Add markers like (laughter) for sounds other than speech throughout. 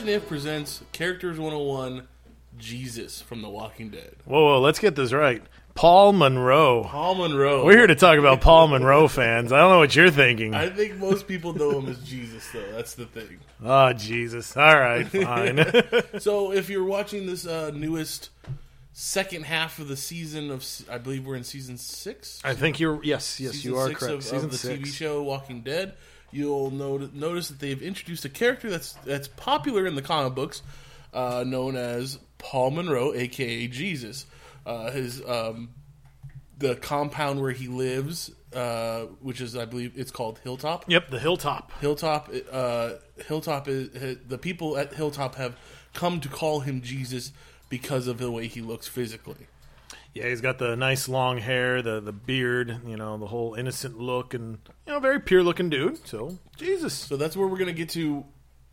Imagine If presents Characters 101 Jesus from The Walking Dead. Whoa, whoa, let's get this right. Paul Monroe. Paul Monroe. We're here to talk about Paul Monroe fans. I don't know what you're thinking. I think most people know him as Jesus, though. That's the thing. Oh, Jesus. All right, (laughs) fine. (laughs) So, if you're watching this uh, newest second half of the season of, I believe we're in season six. I think you're, yes, yes, season you are six correct. Of, Season of the six. TV show Walking Dead. You'll notice, notice that they've introduced a character that's that's popular in the comic books, uh, known as Paul Monroe, aka Jesus. Uh, his um, the compound where he lives, uh, which is I believe it's called Hilltop. Yep, the Hilltop. Hilltop, uh, Hilltop is the people at Hilltop have come to call him Jesus because of the way he looks physically. Yeah, he's got the nice long hair, the the beard, you know, the whole innocent look, and you know, very pure looking dude. So Jesus. So that's where we're to get to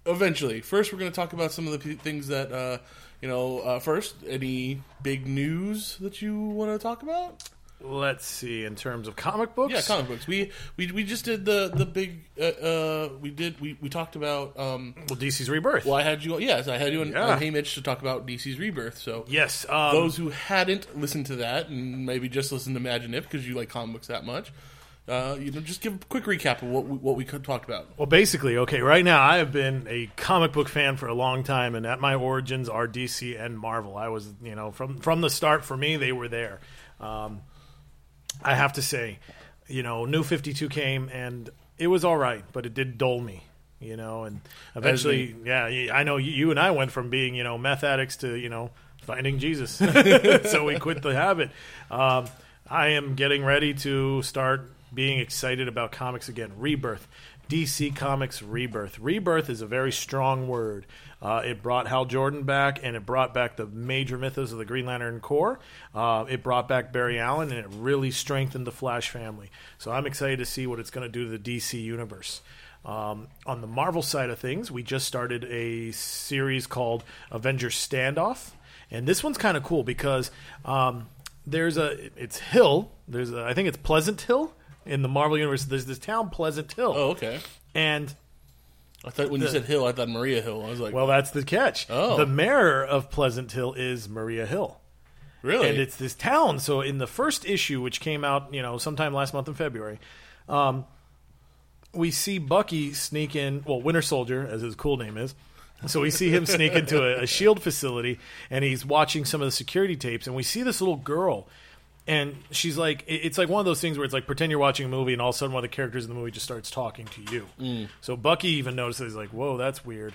eventually. First, we're to talk about some of the p- things that uh, you know. Uh, first, any big news that you want to talk about? Let's see. In terms of comic books, Yeah, comic books. We we, we just did the the big. Uh, uh, we did we, we talked about. Um, well, DC's Rebirth. well, I had you. Yes, I had you on, Yeah. on Hey Mitch to talk about DC's Rebirth. So Yes. Um, those who hadn't listened to that and maybe just listened to Imagine If because you like comic books that much, uh, you know, just give a quick recap of what we, what we could talked about. Well, basically, okay, right now I have been a comic book fan for a long time, and at my origins are DC and Marvel. I was, you know, from from the start for me, they were there. Um, I have to say, you know, New Fifty Two came, and it was all right, but it did dull me. You know, and eventually, yeah, i know you- you and I went from being, you know, meth addicts to, you know, finding Jesus. (laughs) (laughs) so we quit the habit. Um, I am getting ready to start being excited about comics again. Rebirth. DC Comics Rebirth. Rebirth is a very strong word. Uh, it brought Hal Jordan back, and it brought back the major mythos of the Green Lantern Corps. Uh, it brought back Barry Allen, and it really strengthened the Flash family. So I'm excited to see what it's going to do to the DC universe. Um, on the Marvel side of things, we just started a series called Avengers Standoff, and this one's kind of cool because um, there's a it's Hill. There's a, I think it's Pleasant Hill in the Marvel universe. There's this town Pleasant Hill, Oh, okay. and I thought when you said Hill, I thought Maria Hill. I was like, well, that's the catch. Oh. The mayor of Pleasant Hill is Maria Hill. really? and it's this town. So in the first issue, which came out, you know, sometime last month in February, um, we see Bucky sneak in. Well, Winter Soldier, as his cool name is. So we see him sneak into a, a shield facility, and he's watching some of the security tapes, and we see this little girl. And she's like, it's like one of those things where it's like pretend you're watching a movie, and all of a sudden one of the characters in the movie just starts talking to you. Mm. So Bucky even notices, like, whoa, that's weird.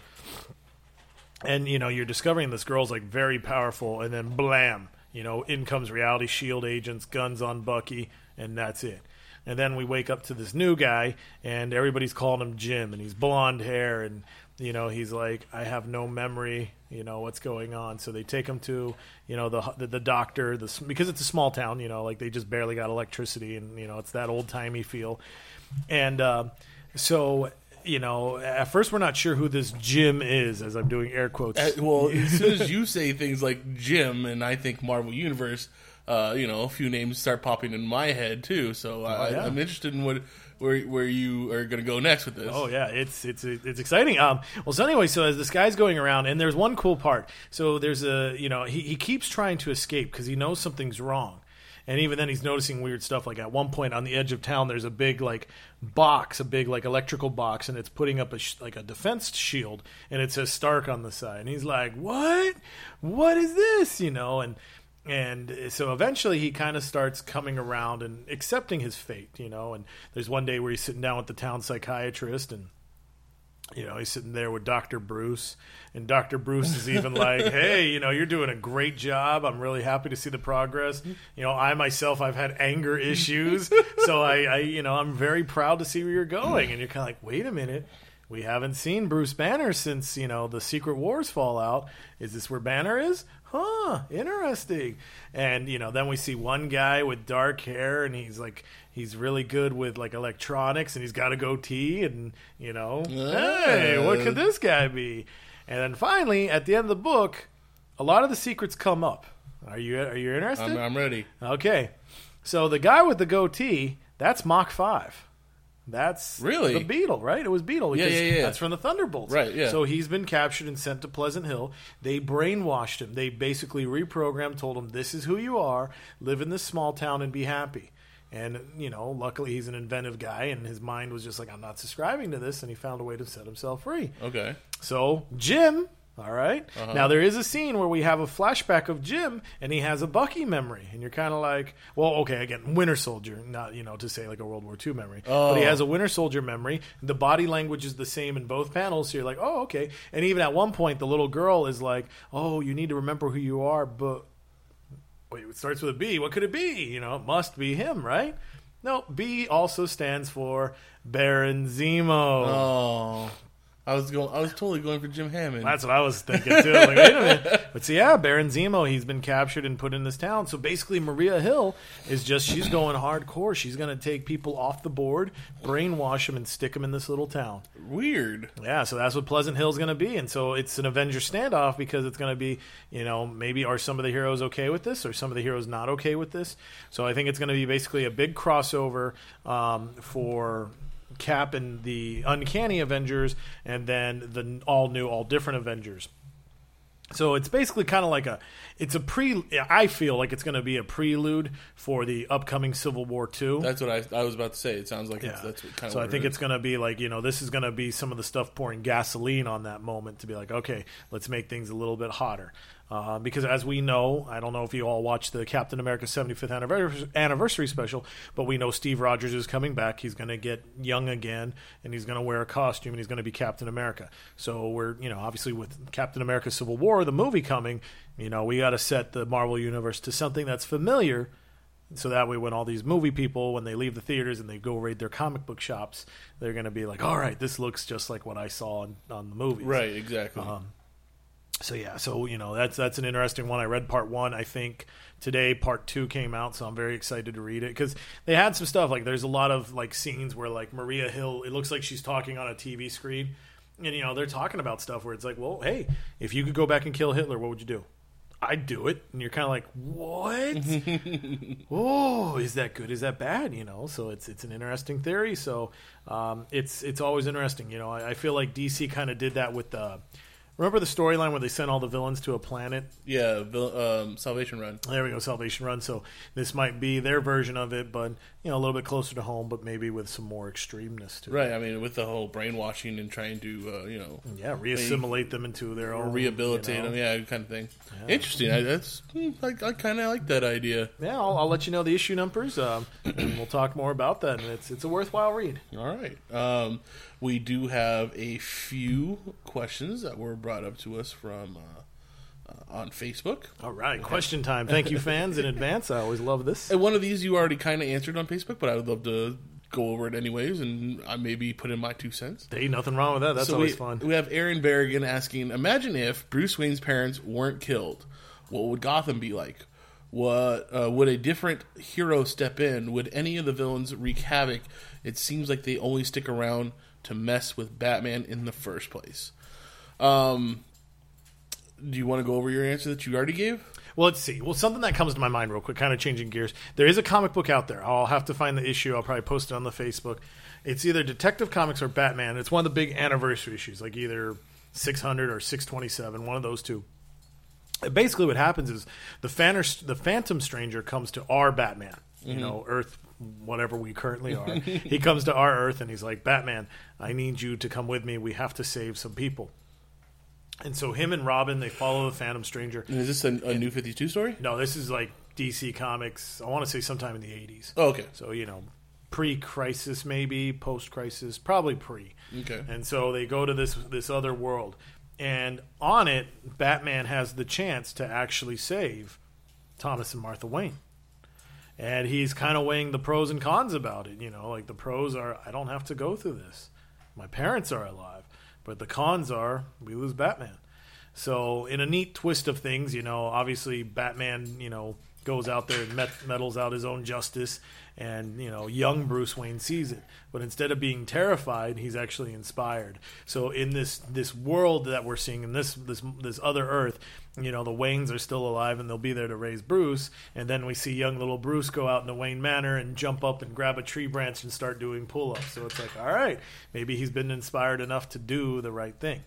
And you know you're discovering this girl's like very powerful and then blam you know in comes reality shield agents guns on bucky and that's it. And then we wake up to this new guy and everybody's calling him jim and he's blonde hair and you know he's like i have no memory you know what's going on so they take him to you know the the, the doctor the, because it's a small town you know like they just barely got electricity and you know it's that old timey feel and uh, so you know at first we're not sure who this jim is as i'm doing air quotes Uh, well, (laughs) as soon as you say things like Jim and I think Marvel Universe, uh, you know, a few names start popping in my head too. So I, Oh, yeah. I'm interested in what where where you are going to go next with this. Oh yeah, it's it's it's exciting. Um, well, so anyway, so as this guy's going around, and there's one cool part. So there's a you know he he keeps trying to escape because he knows something's wrong, and even then he's noticing weird stuff. Like at one point on the edge of town, there's a big like box, a big like electrical box, and it's putting up a sh- like a defense shield, and it says Stark on the side, and he's like, "What? What is this?" You know, and and eh, so eventually he kind of starts coming around and accepting his fate, you know. And there's one day where he's sitting down with the town psychiatrist, and you know, he's sitting there with Dr. Bruce, and Dr. Bruce is even like, (laughs) hey, you know, you're doing a great job. I'm really happy to see the progress. You know, I myself, I've had anger issues. (laughs) so I, I, you know, I'm very proud to see where you're going. And you're kind of like, wait a minute. We haven't seen Bruce Banner since, you know, the Secret Wars fallout. Is this where Banner is? Huh, interesting. And, you know, then we see one guy with dark hair and he's like, he's really good with like electronics and he's got a goatee and you know hey what could this guy be? And then finally at the end of the book a lot of the secrets come up. Are you are you interested? I'm, I'm ready. okay. So the guy with the goatee that's mach 5 that's Really? the beetle, right? It was Beetle. Yeah, yeah, yeah. That's from the Thunderbolts, Right, yeah. So he's been captured and sent to Pleasant Hill. They brainwashed him. They basically reprogrammed, told him, "This is who you are. Live in this small town and be happy." And you know, luckily he's an inventive guy, and his mind was just like, "I'm not subscribing to this," and he found a way to set himself free. Okay. So Jim, all right? Uh-huh. Now there is a scene where we have a flashback of Jim, and he has a Bucky memory, and you're kind of like, well, okay, again, Winter Soldier, not you know to say like a World War II memory, but he Oh. has a Winter Soldier memory. The body language is the same in both panels, so you're like, oh, okay. And even at one point, the little girl is like, oh, you need to remember who you are, but wait, it starts with a B. What could it be? You know, it must be him, right? No, B also stands for Baron Zemo. Oh, I was going. I was totally going for Jim Hammond. That's what I was thinking too. Like, wait a minute. But see, yeah, Baron Zemo, he's been captured and put in this town. So basically, Maria Hill is just she's going hardcore. She's going to take people off the board, brainwash them, and stick them in this little town. Weird. Yeah, so that's what Pleasant Hill's going to be, and so it's an Avenger standoff because it's going to be, you know, maybe are some of the heroes okay with this, or some of the heroes not okay with this? So I think it's going to be basically a big crossover um, for Cap and the Uncanny Avengers, and then the all new, all different Avengers. So it's basically kind of like a, it's a pre. I feel like it's going to be a prelude for the upcoming Civil War two. That's what I, I was about to say. It sounds like it's, Yeah. that's what, kind of. so I think it's going to be like you know this is going to be some of the stuff pouring gasoline on that moment to be like okay let's make things a little bit hotter uh, because as we know I don't know if you all watched the Captain America 75th anniversary, anniversary special but we know Steve Rogers is coming back he's going to get young again and he's going to wear a costume and he's going to be Captain America so we're you know obviously with Captain America Civil War the movie coming you know we got to set the Marvel universe to something that's familiar so that way, when all these movie people, when they leave the theaters and they go raid their comic book shops, they're going to be like, "All right, this looks just like what I saw on, on the movies." right. Exactly. Um, So yeah, so you know that's that's an interesting one. I read part one. I think today part two came out, so I'm very excited to read it because they had some stuff like there's a lot of like scenes where like Maria Hill, it looks like she's talking on a TV screen, and you know they're talking about stuff where it's like, well, hey, if you could go back and kill Hitler, what would you do? I'd do it, and you're kind of like, what? (laughs) oh, is that good? Is that bad? You know, so it's it's an interesting theory. So um, it's it's always interesting. You know, I, I feel like DC kind of did that with the. Remember the storyline where they sent all the villains to a planet? yeah. Vil- Um, Salvation Run. There we go, Salvation Run. So this might be their version of it, but you know, a little bit closer to home, but maybe with some more extremeness to it. Right. I mean, with the whole brainwashing and trying to, uh, you know, Yeah, reassimilate them into their own rehabilitate you know. them, yeah, kind of thing. Interesting. I, that's hmm, I, I kind of like that idea. Yeah, I'll, I'll let you know the issue numbers, um, and we'll talk more about that. And it's it's a worthwhile read. All right. Um, we do have a few questions that were brought up to us from uh, uh, on Facebook. All right, question time. Thank you, fans, in advance. I always love this. And one of these you already kind of answered on Facebook, but I would love to go over it anyways, and I maybe put in my two cents. Hey, nothing wrong with that. That's So always we, fun. We have Aaron Berrigan asking: Imagine if Bruce Wayne's parents weren't killed, what would Gotham be like? What uh, would a different hero step in? Would any of the villains wreak havoc? It seems like they only stick around to mess with Batman in the first place. Um, do you want to go over your answer that you already gave? Well, let's see. Well, something that comes to my mind real quick, kind of changing gears. There is a comic book out there. I'll have to find the issue. I'll probably post it on the Facebook. It's either Detective Comics or Batman. It's one of the big anniversary issues, like either 600 or 627, one of those two. Basically, what happens is the, Fanner, the Phantom Stranger comes to our Batman, you know, Earth, whatever we currently (laughs) are. he comes to our Earth and he's like, Batman, I need you to come with me. We have to save some people. And so him and Robin, they follow the Phantom Stranger. And is this a, a new Fifty Two story? No, this is like DC Comics. I want to say sometime in the '80s. Oh, okay. So you know, pre-crisis, maybe post-crisis, probably pre. Okay. And so they go to this this other world, and on it, Batman has the chance to actually save Thomas and Martha Wayne. And he's kind of weighing the pros and cons about it. You know, like the pros are, I don't have to go through this. My parents are alive. But the cons are, we lose Batman. So, in a neat twist of things, you know, obviously Batman, you know, goes out there and met, meddles out his own justice, and you know, young Bruce Wayne sees it. But instead of being terrified, he's actually inspired. So, in this this world that we're seeing, in this this this other Earth, you know, the Waynes are still alive and they'll be there to raise Bruce. And then we see young little Bruce go out in the Wayne Manor and jump up and grab a tree branch and start doing pull ups. So it's like, all right, maybe he's been inspired enough to do the right thing.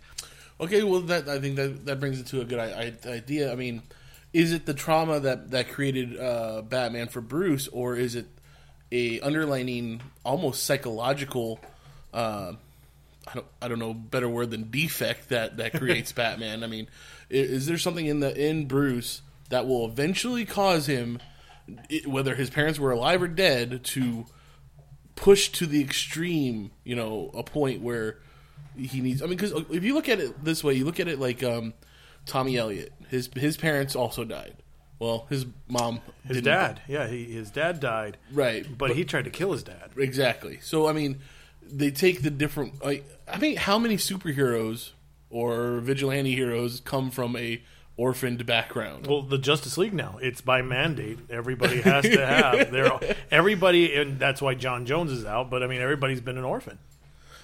Okay, well, that I think that that brings it to a good I, I, idea. I mean, is it the trauma that that created uh, Batman for Bruce, or is it a underlining almost psychological? Uh, I don't I don't know better word than defect that that (laughs) creates Batman. I mean, is, is there something in the in Bruce that will eventually cause him, i- whether his parents were alive or dead, to push to the extreme? You know, a point where he needs. I mean, because if you look at it this way, you look at it like um, Tommy Elliott. His his parents also died. Well, his mom, His dad, yeah, he, his dad died, right? but, he tried to kill his dad. exactly. So I mean, they take the different. Like, I mean, how many superheroes or vigilante heroes come from a orphaned background? Well, the Justice League now it's by mandate. Everybody has to (laughs) have their everybody, and that's why John Jones is out. But I mean, everybody's been an orphan.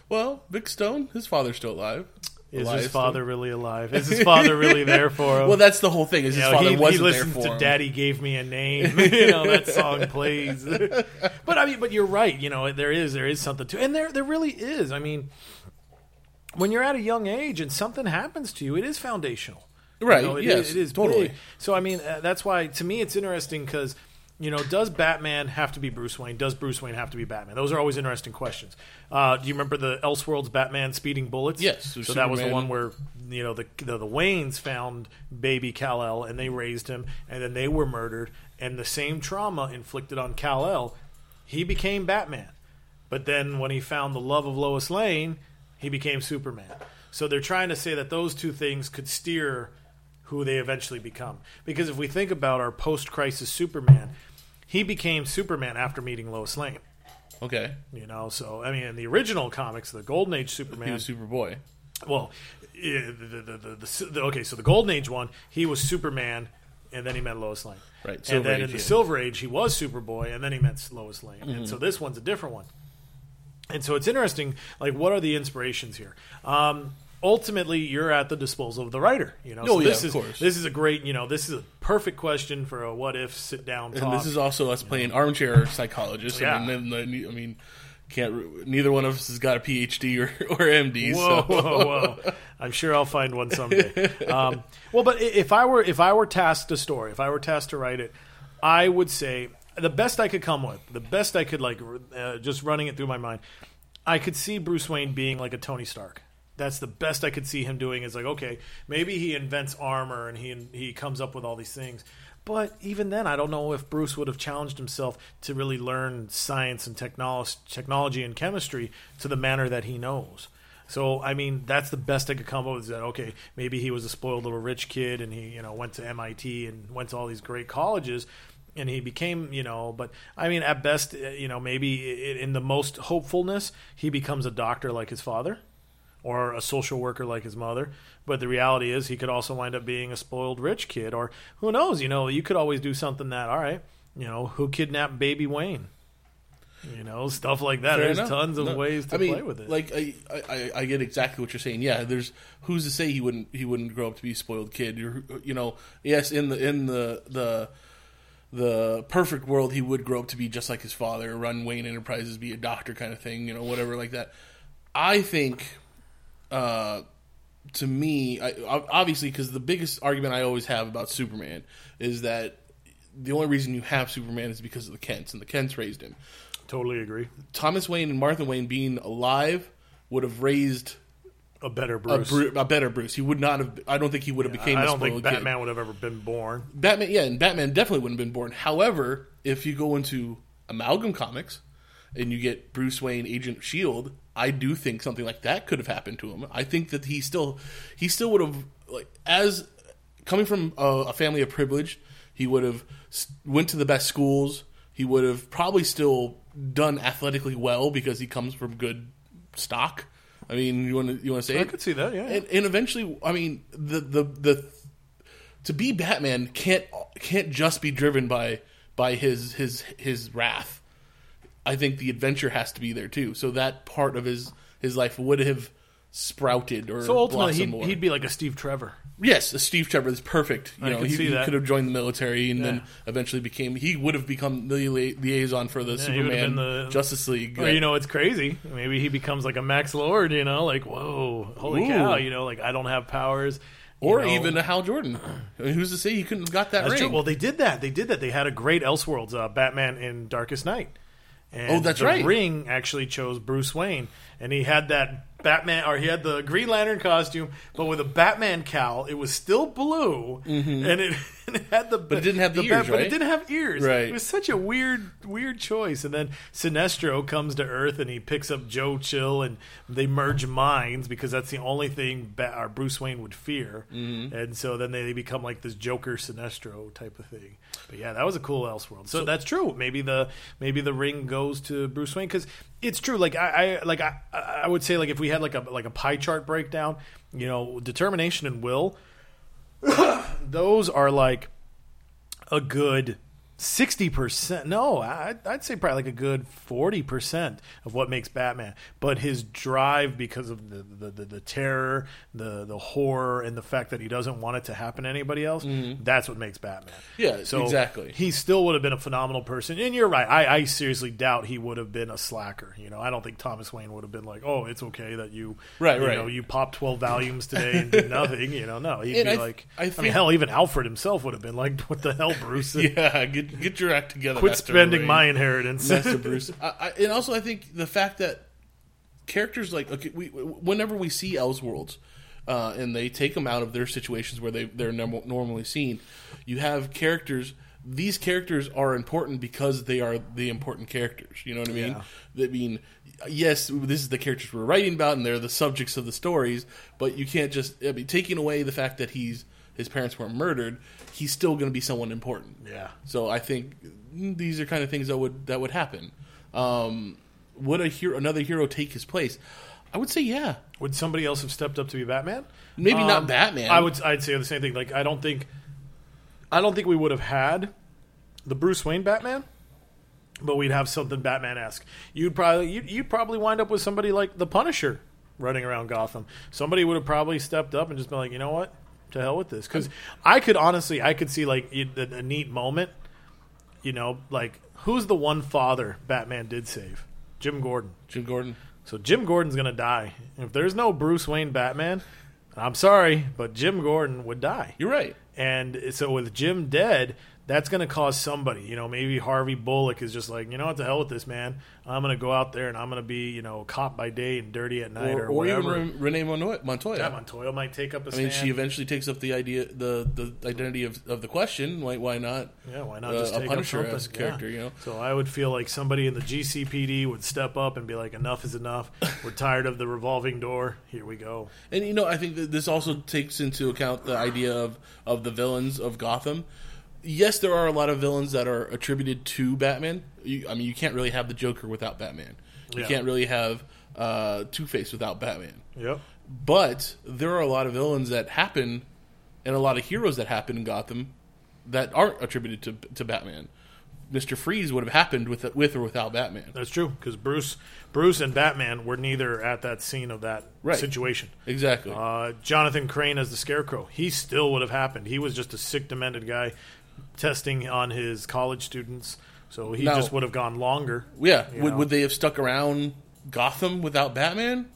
Well, Vic Stone, his father's still alive. Is his father really alive? Is his (laughs) father really there for him? Well, that's the whole thing. Is You his know, father he, he wasn't there listens for to him. "Daddy Gave Me a Name." (laughs) you know that song plays. (laughs) but I mean, but you're right. You know, there is there is something to, and there there really is. I mean, when you're at a young age and something happens to you, it is foundational. You Right, know, it yes, is- it is totally. big. So I mean, uh, that's why to me it's interesting because. You know, does Batman have to be Bruce Wayne? Does Bruce Wayne have to be Batman? Those are always interesting questions. Uh, do you remember the Elseworlds Batman speeding bullets? Yes, So so that was the one where you know the, the the Waynes found baby Kal El and they raised him, and then they were murdered, and the same trauma inflicted on Kal El, he became Batman. But then when he found the love of Lois Lane, he became Superman. So they're trying to say that those two things could steer who they eventually become. Because if we think about our post-crisis Superman, he became Superman after meeting Lois Lane. Okay, You know, so I mean, in the original comics, the Golden Age Superman, he was Superboy. well, the, the, the, the, the, okay, so the Golden Age one, he was Superman, and then he met Lois Lane. Right, and then Age, in the yeah. Silver Age, he was Superboy, and then he met Lois Lane. And Mm-hmm. so this one's a different one. And so it's interesting, like, what are the inspirations here? Um, ultimately, you're at the disposal of the writer. You know, Oh, so yeah, this of is course. this is a great, you know, this is a perfect question for a what if sit down talk. And this is also us playing armchair psychologists. Yeah. I mean, I mean, can't. Neither one of us has got a PhD or, (laughs) or MD. Whoa, so. whoa, whoa! I'm sure I'll find one someday. (laughs) Um, well, but if I were if I were tasked a story, if I were tasked to write it, I would say the best I could come with, the best I could like, uh, just running it through my mind, I could see Bruce Wayne being like a Tony Stark. That's the best I could see him doing. Is like, okay, maybe he invents armor and he he comes up with all these things. But even then, I don't know if Bruce would have challenged himself to really learn science and technology, technology and chemistry to the manner that he knows. So I mean, that's the best I could come up with. Is that okay? Maybe he was a spoiled little rich kid, and he you know went to MIT and went to all these great colleges, and he became you know. But I mean, at best, uh, you know, maybe in the most hopefulness, he becomes a doctor like his father, or a social worker like his mother. But the reality is, he could also wind up being a spoiled rich kid, or who knows? You know, you could always do something that all right. You know, who kidnapped Baby Wayne? You know, stuff like that. Fair There's enough. tons of No, ways to I mean, play with it. Like I, I, I get exactly what you're saying. Yeah, there's who's to say he wouldn't he wouldn't grow up to be a spoiled kid. You're, you know, yes, in the in the the the perfect world, he would grow up to be just like his father, run Wayne Enterprises, be a doctor, kind of thing. You know, whatever like that. I think, uh, to me, I, obviously, because the biggest argument I always have about Superman is that the only reason you have Superman is because of the Kents, and the Kents raised him. totally agree. Thomas Wayne and Martha Wayne being alive would have raised A better a, Bruce. Bru- a better Bruce. He would not have. I don't think he would have became. I a don't think spoiled kid. Batman would have ever been born. Batman, yeah, and Batman definitely wouldn't have been born. However, if you go into Amalgam Comics and you get Bruce Wayne, Agent Shield, I do think something like that could have happened to him. I think that he still he still would have like as coming from a, a family of privilege, he would have went to the best schools. He would have probably still done athletically well because he comes from good stock. I mean, you want to you want to say I it? could see that, yeah. And, and eventually, I mean, the the the to be Batman can't can't just be driven by by his his his wrath. I think the adventure has to be there too. So that part of his his life would have sprouted or So ultimately, he'd, more. he'd be like a Steve Trevor. yes, a Steve Trevor is perfect. You I know, he, he could have joined the military and Yeah. then eventually became. He would have become the liaison for the have Superman the- Justice League. Or, you know, it's crazy. Maybe he becomes like a Max Lord, you know, like, whoa, holy Ooh. cow, you know, like, I don't have powers. you or know. even a Hal Jordan. I mean, who's to say he couldn't have got that ring? true. Well, they did that. They did that. They had a great Elseworlds uh, Batman in Darkest Knight. Oh, and Oh, that's the right. Ring actually chose Bruce Wayne, and he had that Batman, or he had the Green Lantern costume, but with a Batman cowl. It was still blue, and, it, (laughs) and it had the. But Mm-hmm. it didn't have the ears, But it didn't have ears. Right. It was such a weird, weird choice. And then Sinestro comes to Earth, and he picks up Joe Chill, and they merge minds because that's the only thing Bat- or Bruce Wayne would fear. Mm-hmm. And so then they, they become like this Joker Sinestro type of thing. But yeah, that was a cool Elseworld. So, that's true. Maybe the maybe the ring goes to Bruce Wayne because it's true. Like I, I like I, I would say like if we had like a like a pie chart breakdown, you know, determination and will, (coughs) those are like a good sixty percent. No, I, I'd say probably like a good forty percent of what makes Batman. But his drive, because of the the, the, the terror, the the horror, and the fact that he doesn't want it to happen to anybody else, that's what makes Batman. Mm-hmm. Yeah, so exactly. He still would have been a phenomenal person. And you're right. I, I seriously doubt he would have been a slacker. You know, I don't think Thomas Wayne would have been like, "Oh, it's okay that you, Right, you right. know, you popped twelve volumes today and did nothing." You know, no, he'd And be I- like, I I, mean, hell, even Alfred himself would have been like, "What the hell, Bruce? (laughs) yeah, get (laughs) get your act together. Quit Master spending Wayne. my inheritance." Master Bruce. (laughs) I, I, and also, I think the fact that characters like okay, we whenever we see Elseworlds, uh, and they take them out of their situations where they they're norm- normally seen, you have characters. These characters are important because they are the important characters. You know what I mean? Yeah. I mean, yes, this is the characters we're writing about, and they're the subjects of the stories. But you can't just I mean, taking away the fact that he's his parents weren't murdered. He's still going to be someone important. Yeah. So I think these are kind of things that would that would happen. Um, would a hero, another hero, take his place? I would say yeah. Would somebody else have stepped up to be Batman? Maybe not Um, Batman. I would. I'd say the same thing. Like, I don't think, I don't think we would have had the Bruce Wayne Batman, but we'd have something Batman esque. You'd probably you'd, you'd probably wind up with somebody like the Punisher running around Gotham. Somebody would have probably stepped up and just been like, you know what, to hell with this. Because I could honestly, I could see like a, a neat moment. You know, like who's the one father Batman did save? Jim Gordon. Jim Gordon. So Jim Gordon's gonna die. If there's no Bruce Wayne Batman, I'm sorry, but Jim Gordon would die. You're right. And so with Jim dead, that's going to cause somebody, you know, maybe Harvey Bullock is just like, you know what, the hell with this, man. I'm going to go out there and I'm going to be, you know, cop by day and dirty at night Or, or, or even whatever. Re- Renee Montoya. Montoya. yeah, Montoya might take up a I mean, she eventually takes up the idea, the the identity of, of the question. Why why not? yeah, why not uh, just a take Punisher up something? a character? Yeah. You know. So I would feel like somebody in the GCPD would step up and be like, enough is enough. We're tired of the revolving door. Here we go. And you know, I think that this also takes into account the idea of of the villains of Gotham. Yes, there are a lot of villains that are attributed to Batman. You, I mean, you can't really have the Joker without Batman. You Yeah. can't really have uh, Two Face without Batman. Yep. But there are a lot of villains that happen, and a lot of heroes that happen in Gotham that aren't attributed to to Batman. Mister Freeze would have happened with with or without Batman. That's true because Bruce, Bruce and Batman were neither at that scene of that Right. situation. Exactly. Uh, Jonathan Crane as the Scarecrow, he still would have happened. He was just a sick, demented guy testing on his college students, so he Now- just would have gone longer. yeah. you Would know. would they have stuck around Gotham without Batman?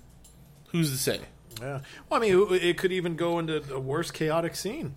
Who's to say? Yeah. Well, I mean, it could even go into a worse chaotic scene.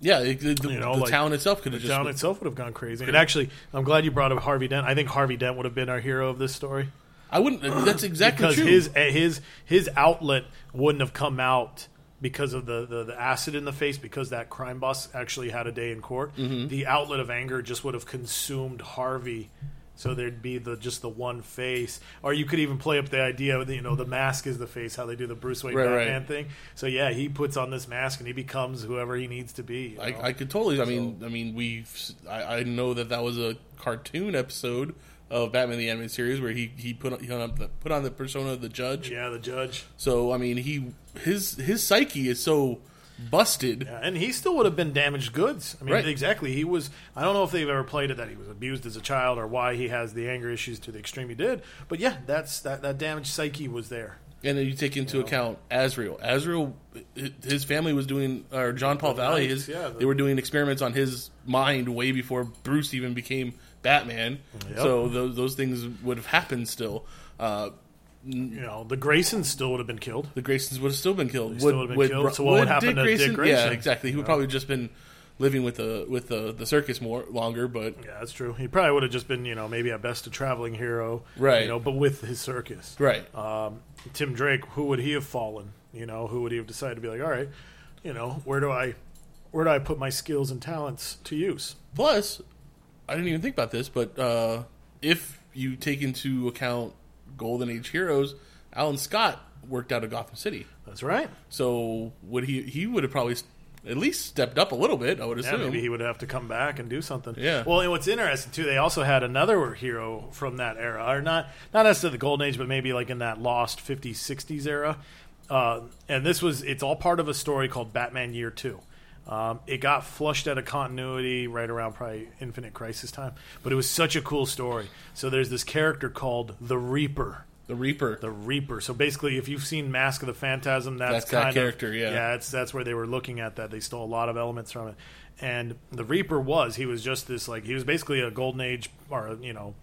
Yeah, it, the, You know, the like, town itself could have The just town itself would have gone crazy. And actually, I'm glad you brought up Harvey Dent. I think Harvey Dent would have been our hero of this story. I wouldn't. That's exactly because true. his eh, his his outlet wouldn't have come out because of the, the, the acid in the face because that crime boss actually had a day in court Mm-hmm. the outlet of anger just would have consumed harvey So there'd be the just the one face, or you could even play up the idea of the, you know the mask is the face, how they do the Bruce Wayne Right, right. Batman thing. So yeah, he puts on this mask and he becomes whoever he needs to be. I, I could totally. I mean, I mean, we. I, I know that that was a cartoon episode of Batman the Animated Series where he he put on, he on the, put on the persona of the judge. yeah, the judge. So I mean, he his his psyche is so busted. Yeah, and he still would have been damaged goods. I mean, Right. exactly. He was. I don't know if they've ever played it that he was abused as a child or why he has the anger issues to the extreme he did. But yeah, that's that that damaged psyche was there. And then you take into account Azrael. Azrael, his family was doing, or John Paul Valley, his yeah, the- they were doing experiments on his mind way before Bruce even became Batman. Yep. So those those things would have happened still. Uh, You know, the Graysons still would have been killed. the Graysons would have still been killed. They still would have been killed. So what would happen to Dick Grayson? Yeah, exactly. He would probably just been living with the with the, the circus more longer. But Yeah, that's true. He probably would have just been, you know, maybe at best a traveling hero, Right. You know, but with his circus. right, Um, Tim Drake, who would he have fallen? You know, who would he have decided to be like, all right, you know, where do I, where do I put my skills and talents to use? Plus, I didn't even think about this, but uh, if you take into account Golden Age heroes, Alan Scott worked out of Gotham City. That's right. So would he? He would have probably at least stepped up a little bit. I would Yeah, assume. maybe he would have to come back and do something. Yeah. Well, and what's interesting too, they also had another hero from that era, or not not necessarily the golden age, but maybe like in that lost 50s, 60s era. Uh, and this was it's all part of a story called Batman Year Two. Um, it got flushed out of continuity right around probably Infinite Crisis time, but it was such a cool story. So there's this character called the Reaper. the Reaper. The Reaper. So basically, if you've seen Mask of the Phantasm, that's, That's that character, Of, yeah. yeah, that's that's where they were looking at that. They stole a lot of elements from it. And the Reaper was he was just this like he was basically a golden age or you know.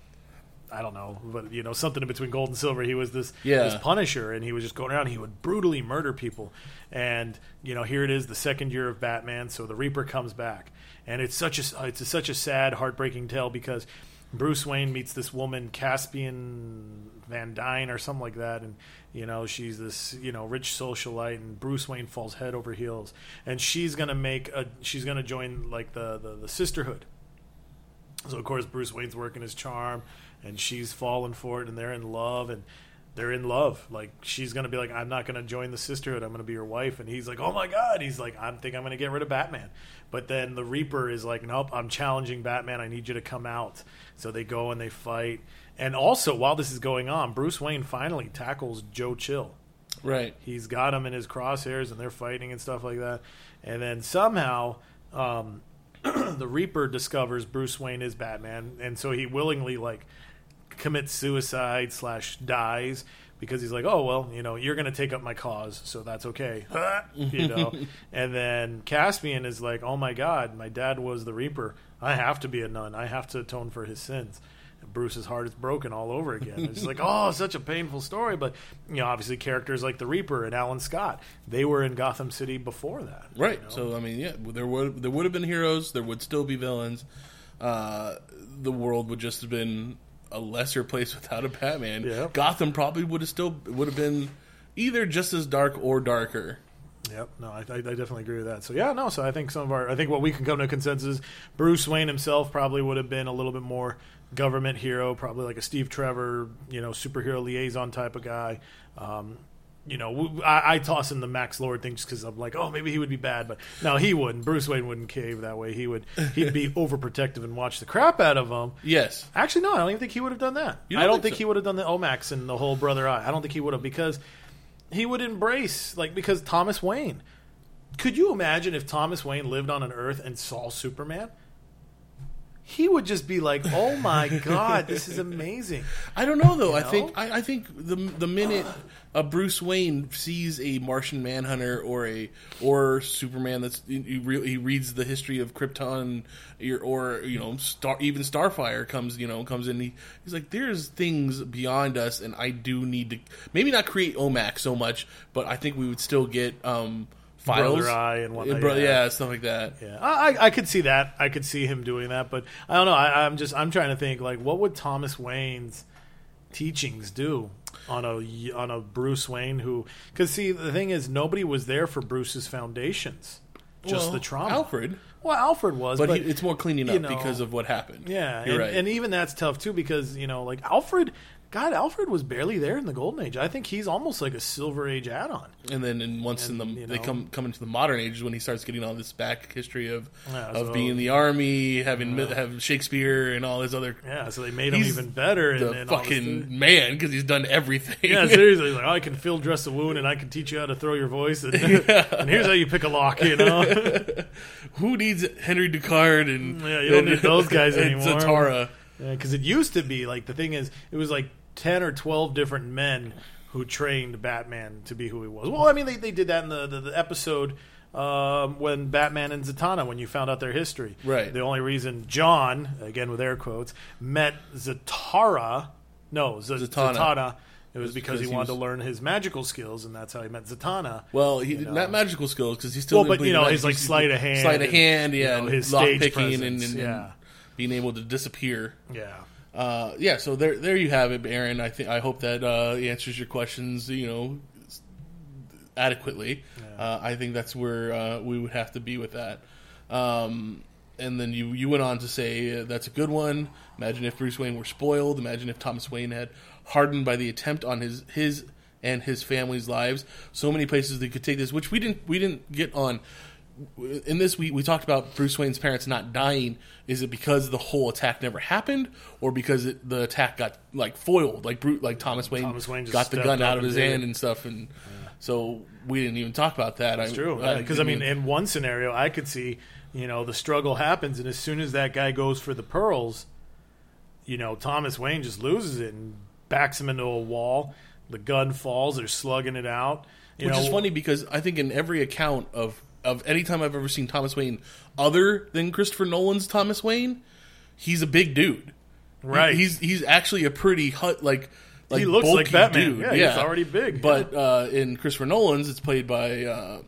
I don't know, but you know something in between gold and silver. He was this Yeah. this Punisher, and he was just going around. He would brutally murder people, and you know here it is, the second year of Batman. So the Reaper comes back, and it's such a it's a, such a sad, heartbreaking tale because Bruce Wayne meets this woman, Caspian Van Dyne or something like that, and you know she's this you know rich socialite, and Bruce Wayne falls head over heels, and she's gonna make a she's gonna join like the the, the sisterhood. So of course Bruce Wayne's working his charm, and she's fallen for it, and they're in love, and they're in love. Like she's gonna be like, I'm not gonna join the sisterhood. I'm gonna be your wife, and he's like, Oh my god. He's like, I think I'm gonna get rid of Batman. But then the Reaper is like, Nope, I'm challenging Batman. I need you to come out. So they go and they fight. And also, while this is going on, Bruce Wayne finally tackles Joe Chill right. he's got him in his crosshairs and they're fighting and stuff like that and then somehow um, (clears throat) the reaper discovers bruce wayne is batman and so he willingly like commits suicide slash dies because he's like oh well you know you're gonna take up my cause so that's okay (laughs) you know (laughs) and then caspian is like oh my god my dad was the reaper i have to be a nun i have to atone for his sins and Bruce's heart is broken all over again. It's like, oh, such a painful story. But you know, obviously, characters like the Reaper and Alan Scott, they were in Gotham City before that. Right. you know? So I mean, yeah, there would there would have been heroes. There would still be villains. Uh, the world would just have been a lesser place (laughs) without a Batman. Yeah. Gotham probably would have still would have been either just as dark or darker. Yep. No, I, I I definitely agree with that. So yeah, no. So I think some of our, I think what we can come to a consensus, Bruce Wayne himself probably would have been a little bit more government hero, probably like a Steve Trevor, you know, superhero liaison type of guy. Um, you know, I toss in the Max Lord thing just because I'm like, oh, maybe he would be bad, but no, he wouldn't. Bruce Wayne wouldn't cave that way. He would, he'd be (laughs) overprotective and watch the crap out of him. Yes. Actually, no, I don't even think he would have done that. I don't don't think think so? he would have done the OMACs and the whole brother eye. I don't think he would have because he would embrace like because Thomas Wayne. Could you imagine if Thomas Wayne lived on an Earth and saw Superman? He would just be like, "Oh my (laughs) god, this is amazing." I don't know though. I know? think I, I think the the minute (sighs) (sighs) (sighs) a Bruce Wayne sees a Martian Manhunter or a or Superman that's he, re, he reads the history of Krypton or, or you know Star even Starfire comes you know comes in he, he's like there's things beyond us and I do need to maybe not create OMAC so much but I think we would still get um files Brother Eye and whatnot, Bro- yeah. yeah stuff like that Yeah, I, I- I could see that. I could see him doing that, but I don't know. I, I'm just I'm trying to think like what would Thomas Wayne's teachings do on a on a Bruce Wayne who because see the thing is nobody was there for Bruce's foundations. just Well, the trauma. Alfred, Well, Alfred was, but, but, he, it's more cleaning up you know, because of what happened. yeah, you're and, right. and even that's tough too because you know, like Alfred. God, Alfred was barely there in the Golden Age. I think he's almost like a Silver Age add-on. And then, in once in the And, you they come come into the modern age is when he starts getting all this back history of Yeah, of so- being in the army, having have Shakespeare and all his other Yeah, so they made him even better. And, the and this fucking man because he's done everything. Yeah, (laughs) seriously. Like, oh, I can field dress a wound, and I can teach you how to throw your voice, and, (laughs) and here's how you pick a lock. You know, (laughs) Who needs Henry Ducard and Yeah, you don't and- need those guys anymore. Zatara. because it used to be like the thing is, it was like ten or twelve different men who trained Batman to be who he was. Well, I mean, they they did that in the the, the episode. Um, when Batman and Zatanna, when you found out their history, Right. The only reason John, again with air quotes, met Zatara, no, Z- Zatanna. Zatanna, it was because he because he wanted was- to learn his magical skills, and that's how he met Zatanna. Well, he know. not magical skills because he's still. Well, but, you know, his, like, He's- sleight of hand sleight of and, hand, you yeah, know, and his lock picking, and, and, yeah. and being able to disappear. Yeah. Uh, yeah, so there, there you have it, Aaron. I think I hope that uh, answers your questions. You know, adequately. Uh, I think that's where uh, we would have to be with that. Um, and then you you went on to say uh, that's a good one. Imagine if Bruce Wayne were spoiled. Imagine if Thomas Wayne had hardened by the attempt on his his and his family's lives. So many places they could take this, which we didn't we didn't get on. In this, we, we talked about Bruce Wayne's parents not dying. Is it because the whole attack never happened, or because it, the attack got like foiled, like Bruce, like Thomas Wayne, Thomas Wayne got the gun out of his hand and stuff, and so we didn't even talk about that. It's I, true because I, mean, in one scenario, I could see you know the struggle happens, and as soon as that guy goes for the pearls, you know Thomas Wayne just loses it and backs him into a wall. The gun falls; they're slugging it out. Which know, is funny because I think in every account of of any time I've ever seen Thomas Wayne other than Christopher Nolan's Thomas Wayne, he's a big dude. Right. He's he's actually a pretty hut like. Like He looks like bulky Batman. Dude. Yeah, he's already big. But uh, in Christopher Nolan's, it's played by uh,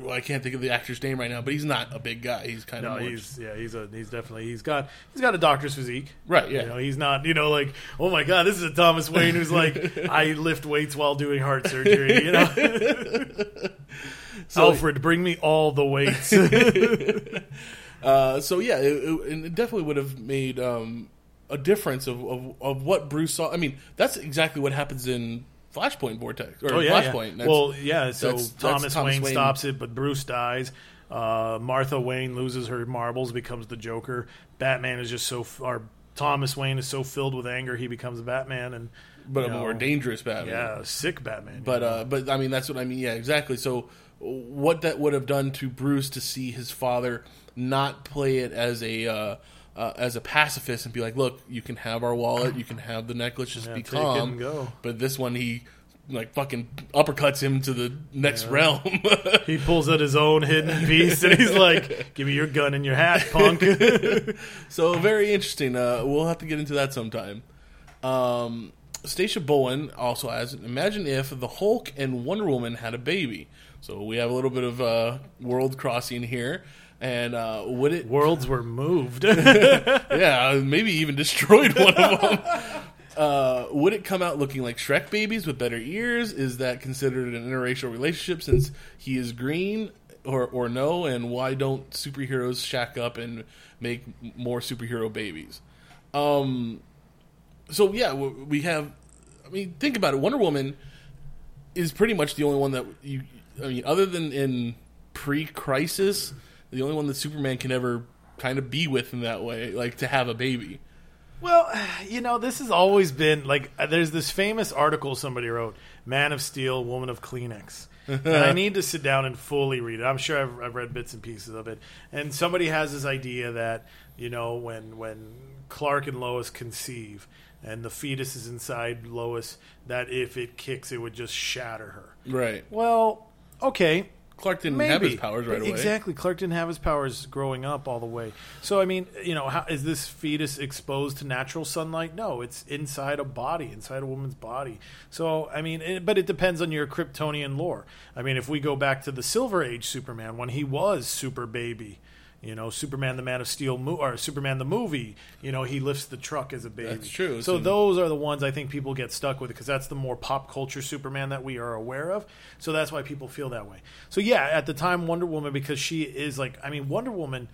well, I can't think of the actor's name right now, but he's not a big guy. He's kind No, of he's yeah, he's a he's definitely he's got he's got a doctor's physique. Right, yeah. You know, he's not you know like oh my god, this is a Thomas Wayne who's like (laughs) I lift weights while doing heart surgery. You know, (laughs) Alfred, bring me all the weights. (laughs) Uh, so yeah, it, it, it definitely would have made um, a difference of, of, of what Bruce saw. I mean, that's exactly what happens in Flashpoint Vortex or oh yeah, yeah. Flashpoint. That's- well yeah. So that's- that's Thomas, Thomas Wayne, Wayne. stops it, but Bruce dies. Uh, Martha Wayne loses her marbles, becomes the Joker. Batman is just so f- or Thomas Wayne is so filled with anger he becomes Batman and but a know, more dangerous Batman. Yeah, sick Batman. But uh, but I mean, that's what I mean. Yeah, exactly. So what that would have done to Bruce to see his father not play it as a uh, uh, as a pacifist and be like, look, you can have our wallet, you can have the necklace, just Yeah, be calm. go. But this one, he like fucking uppercuts him to the next realm. (laughs) He pulls out his own hidden piece and he's like, "Give me your gun and your hat, punk." (laughs) so very interesting. Uh, we'll have to get into that sometime. Um, Stacia Bowen also has. Imagine if the Hulk and Wonder Woman had a baby. So we have a little bit of uh, world crossing here. And uh, would it? Worlds were moved. (laughs) (laughs) Yeah, maybe even destroyed one of them. (laughs) Uh, would it come out looking like Shrek babies with better ears? Is that considered an interracial relationship since he is green, or or no? And why don't superheroes shack up and make more superhero babies? Um, so yeah, we have. I mean, think about it. Wonder Woman is pretty much the only one that you. I mean, other than in pre-crisis, the only one that Superman can ever kind of be with in that way, like to have a baby. well, (sighs) you know, this has always been like. uh, There's this famous article somebody wrote, "Man of Steel, Woman of Kleenex." (laughs) and I need to sit down and fully read it. I'm sure I've, I've read bits and pieces of it. And somebody has this idea that you know when when Clark and Lois conceive and the fetus is inside Lois, that if it kicks, it would just shatter her. Right. Well, okay, Clark didn't Maybe have his powers right away. Exactly, Clark didn't have his powers growing up all the way. So I mean, you know, how, is this fetus exposed to natural sunlight? No, it's inside a body, inside a woman's body. So I mean, it, but it depends on your Kryptonian lore. I mean, if we go back to the Silver Age Superman when he was super baby. You know, Superman the Man of Steel mo- or Superman the movie. You know, he lifts the truck as a baby. That's true. So So- those are the ones I think people get stuck with because that's the more pop culture Superman that we are aware of. So that's why people feel that way. So yeah, at the time Wonder Woman because she is like I mean Wonder Woman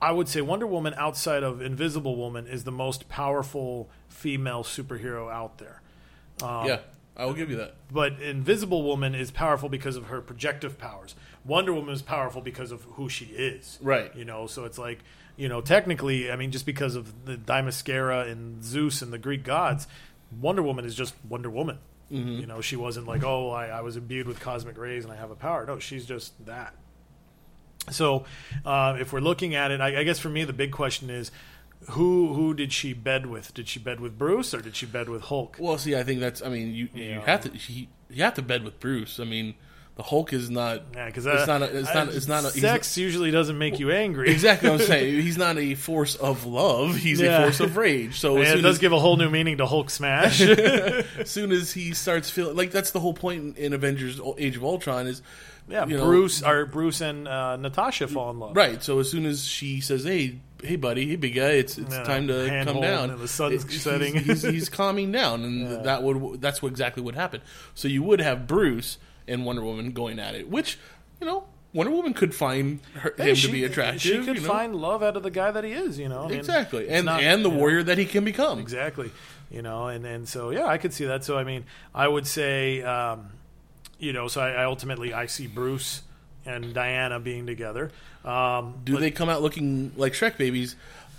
I would say Wonder Woman outside of Invisible Woman is the most powerful female superhero out there. Um, yeah, I will give you that. But Invisible Woman is powerful because of her projective powers. Wonder Woman is powerful because of who she is. Right. You know, so it's like, you know, technically, I mean, just because of the Themyscira and Zeus and the Greek gods, Wonder Woman is just Wonder Woman. Mm-hmm. You know, she wasn't like, oh, I, I was imbued with cosmic rays and I have a power. No, she's just that. So, uh, if we're looking at it, I, I guess for me the big question is, who who did she bed with? Did she bed with Bruce or did she bed with Hulk? Well, see, I think that's. I mean, you you Yeah. have to he, you have to bed with Bruce. I mean, the Hulk is not. Yeah, because it's not. A, it's not. It's not. A, he's not- sex usually doesn't make you angry. exactly what I'm saying. (laughs) He's not a force of love. He's Yeah. a force of rage. So it does as, give a whole new meaning to Hulk smash. (laughs) (laughs) as soon as he starts feeling like that's the whole point in, in Avengers: Age of Ultron is. yeah, you know, Bruce or Bruce and uh, Natasha fall in love. Right. So as soon as she says, "Hey, hey, buddy, hey, big guy, it's it's Yeah, time to come down," and the sun's It- he's- setting. He's, he's, calming down, and (laughs) that would that's what exactly what happened. So you would have Bruce and Wonder Woman going at it, which you know Wonder Woman could find her, Hey, him she- to be attractive. She could you know? find love out of the guy that he is. You know, I mean, exactly, and not- and the know, warrior that he can become. Exactly. You know, and and so yeah, I could see that. So I mean, I would say, um, you know, so I, I ultimately I see Bruce and Diana being together. Um, Do they come out looking like Shrek babies?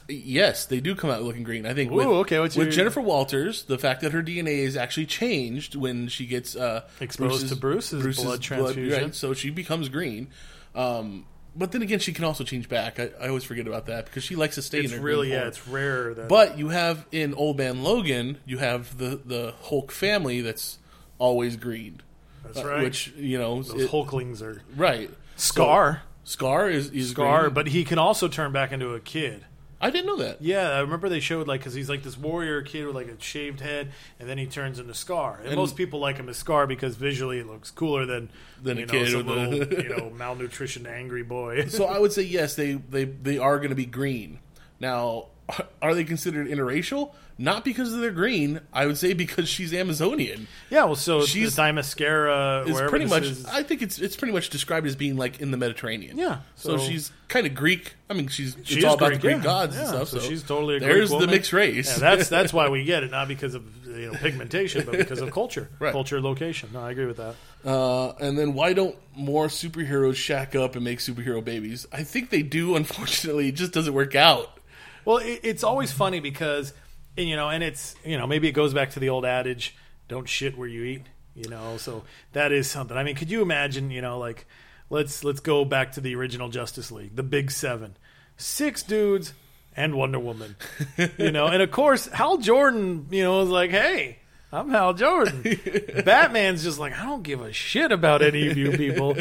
Yes, they do come out looking green. I think with, okay, what's with your- Jennifer Walters, the fact that her DNA is actually changed when she gets uh, Exposed to Bruce's blood transfusion. right, so she becomes green. Um, but then again, she can also change back. I, I always forget about that because she likes to stay it's in her really yeah, form. it's rare that. But you have in Old Man Logan, you have the the Hulk family that's always green. That's Uh, right. Which you know, those it- Hulklings are right? Scar. Scar is is Scar, green. but he can also turn back into a kid. I didn't know that. Yeah, I remember they showed like because he's like this warrior kid with like a shaved head, and then he turns into Scar. And, And- most people like him as Scar because visually it looks cooler than Than you a know, kid some with a- little (laughs) you know malnutrition angry boy. so I would say yes, they they they are going to be green. Now, are they considered interracial? Not because they're green. I would say because she's Amazonian. yeah, well, so She's- the Themyscira, wherever pretty much. is- I think it's it's pretty much described as being like in the Mediterranean. Yeah, So, so- she's kind of Greek. I mean, she's She it's all about Greek, the Greek yeah. gods Yeah, and stuff. So, So, she's totally a there's the mixed race. Yeah, that's that's why we (laughs) get it, not because of you know pigmentation, but because of culture, (laughs) Right. culture, location. No, I agree with that. Uh, and then why don't more superheroes shack up and make superhero babies? I think they do. Unfortunately, it just doesn't work out. Well, it, it's always funny because you know, and it's you know maybe it goes back to the old adage, "Don't shit where you eat." You know, so that is something. I mean, could you imagine? You know, like let's let's go back to the original Justice League, the Big Seven, six dudes and Wonder Woman. you know, and of course Hal Jordan, you know, was like, "Hey." I'm Hal Jordan. (laughs) Batman's just like, I don't give a shit about any of you people.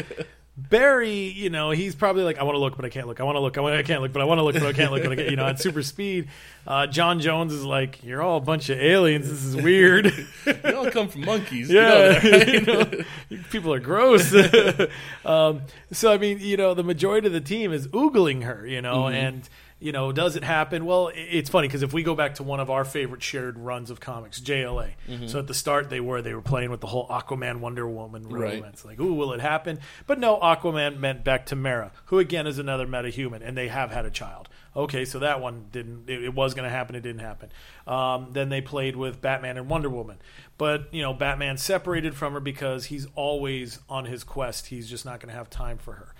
Barry, you know, he's probably like, I want to look, but I can't look. I want to look, I, wanna, I can't look, but I want to look, but I can't look. But I can't, you know, at super speed. Uh, J'onn J'onzz is like, you're all a bunch of aliens. This is weird. (laughs) They all come from monkeys. you know yeah, right? (laughs) you know, people are gross. (laughs) um, so I mean, you know, the majority of the team is oogling her, you know, Mm-hmm. and you know, does it happen? Well, it's funny because if we go back to one of our favorite shared runs of comics, JLA. Mm-hmm. So at the start, they were they were playing with the whole Aquaman Wonder Woman Right. romance. Like, ooh, will it happen? But no, Aquaman meant back to Mera, who again is another metahuman, and they have had a child. Okay, so that one didn't. It, it was going to happen. It didn't happen. Um, then they played with Batman and Wonder Woman, but you know, Batman separated from her because he's always on his quest. He's just not going to have time for her.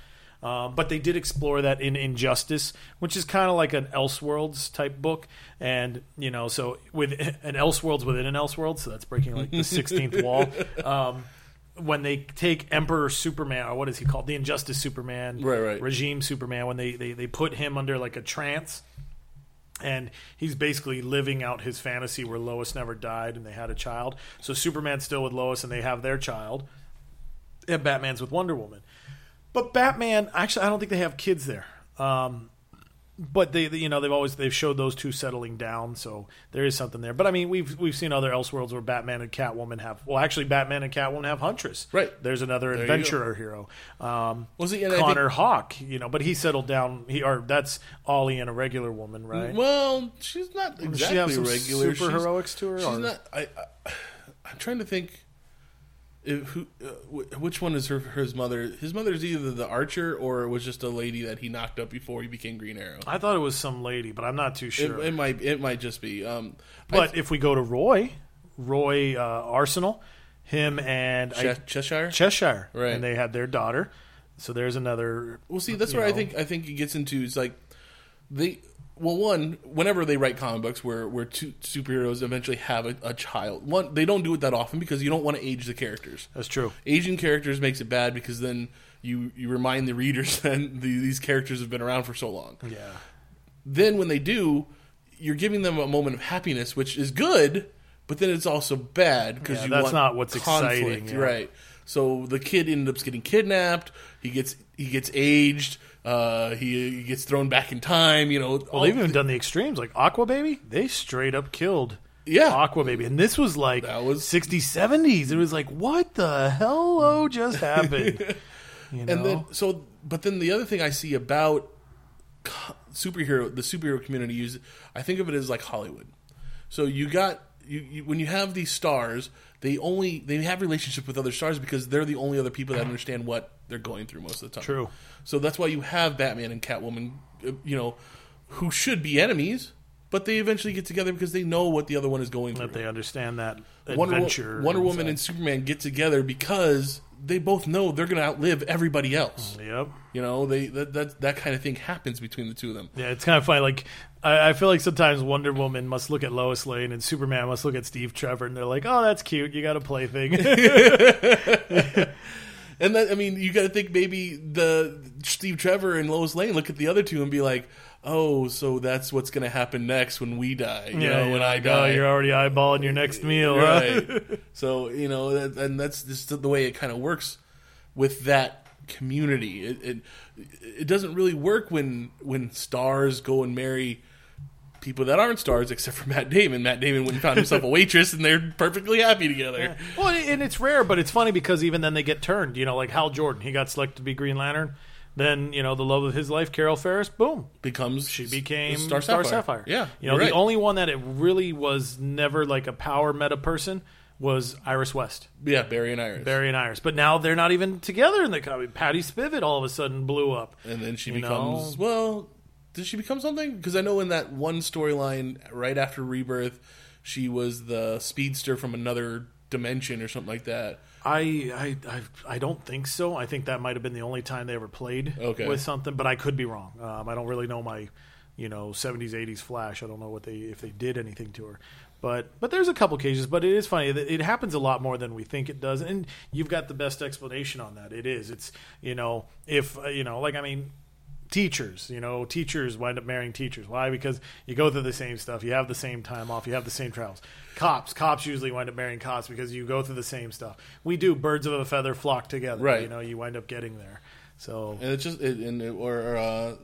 Um, but they did explore that in Injustice, which is kind of like an Elseworlds type book, and you know, so with an Elseworlds within an Elseworld, so that's breaking like the sixteenth (laughs) wall. Um, when they take Emperor Superman, or what is he called, the Injustice Superman, Right, right. regime Superman, when they, they they put him under like a trance, and he's basically living out his fantasy where Lois never died and they had a child. So Superman's still with Lois and they have their child, and Batman's with Wonder Woman. But Batman, actually, I don't think they have kids there. Um, but they, they- you know, they've always they've showed those two settling down, so there is something there. But I mean, we've we've seen other Elseworlds where Batman and Catwoman have. Well, actually, Batman and Catwoman have Huntress. Right. There's another you adventurer hero. Um, Was it Connor think- Hawke? You know, but he settled down. He or that's Ollie and a regular woman, right? Well, she's not she exactly some regular. super She's- heroics to her, She's or- not. I, I, I'm trying to think. Who, uh, wh- which one is her his mother? His mother is either the Archer or it was just a lady that he knocked up before he became Green Arrow. I thought it was some lady, but I'm not too sure. it might it might just be. Um, but if we go to Roy, Roy uh, Arsenal, him and I, I, Cheshire. Cheshire, Right. and they had their daughter. So there's another. Well, see, that's where I think I think it gets into is like they. Well, one, whenever they write comic books where where two superheroes eventually have a, a child, one they don't do it that often because you don't want to age the characters. That's true. Aging characters makes it bad because then you you remind the readers (laughs) that the, these characters have been around for so long. Yeah. Then when they do, you're giving them a moment of happiness, which is good, but then it's also bad because Yeah, that's not what's conflict, exciting, yeah. right? So the kid ends up getting kidnapped. He gets he gets aged. Uh, he, he gets thrown back in time. You know, Well, they've the- even done the extremes, like Aqua Baby. They straight up killed Yeah. Aqua Baby, and this was like That was- 60s, 70s. It was like, what the hello just happened? (laughs) You know? and then so but then the other thing i see about superhero the superhero community is i think of it as like hollywood so you got you, you when you have these stars they only they have relationship with other stars because they're the only other people that understand what they're going through most of the time True. So that's why you have batman and catwoman uh, you know who should be enemies but they eventually get together because they know what the other one is going through that they understand that adventure. Wonder Woman and Superman get together because they both know they're going to outlive everybody else. Yep. You know, they that, that that kind of thing happens between the two of them. Yeah, it's kind of funny. Like, I, I feel like sometimes Wonder Woman must look at Lois Lane and Superman must look at Steve Trevor, and they're like, "Oh, that's cute. You got a plaything." (laughs) (laughs) And that I mean, you got to think maybe the Steve Trevor and Lois Lane look at the other two and be like, "Oh, so that's what's going to happen next when we die." You know, when I oh, die. Oh, you're already eyeballing your next meal. huh?" right. (laughs) so you know, that, and that's just the way it kind of works with that community. It, it it doesn't really work when when stars go and marry people that aren't stars, except for Matt Damon. Matt Damon went and found himself a waitress, and they're perfectly happy together. Well, and it's rare, but it's funny because even then they get turned. You know, like Hal Jordan, he got selected to be Green Lantern. Then you know the love of his life, Carol Ferris, boom, Becomes she became Star Star Sapphire. Sapphire. Yeah, you know the right. only one that it really was never like a power meta person was Iris West, yeah Barry and Iris, Barry and Iris. But now they're not even together in the comic. Patty Spivot all of a sudden blew up. and then she You becomes know? well. Does she become something? Because I know in that one storyline right after Rebirth, she was the speedster from another dimension or something like that. I, I I I don't think so. I think that might have been the only time they ever played Okay. with something, but I could be wrong. Um, I don't really know my, you know, seventies eighties Flash. I don't know what they if they did anything to her, but but there's a couple cases. But it is funny that it happens a lot more than we think it does, and you've got the best explanation on that. It is. It's you know if uh, you know like I mean teachers you know teachers wind up marrying teachers. Why? Because you go through the same stuff. You have the same time off. You have the same travels. Cops cops usually wind up marrying cops because you go through the same stuff. We do birds of a feather flock together Right. you know you wind up getting there. So and it's just it, and it, or, or uh,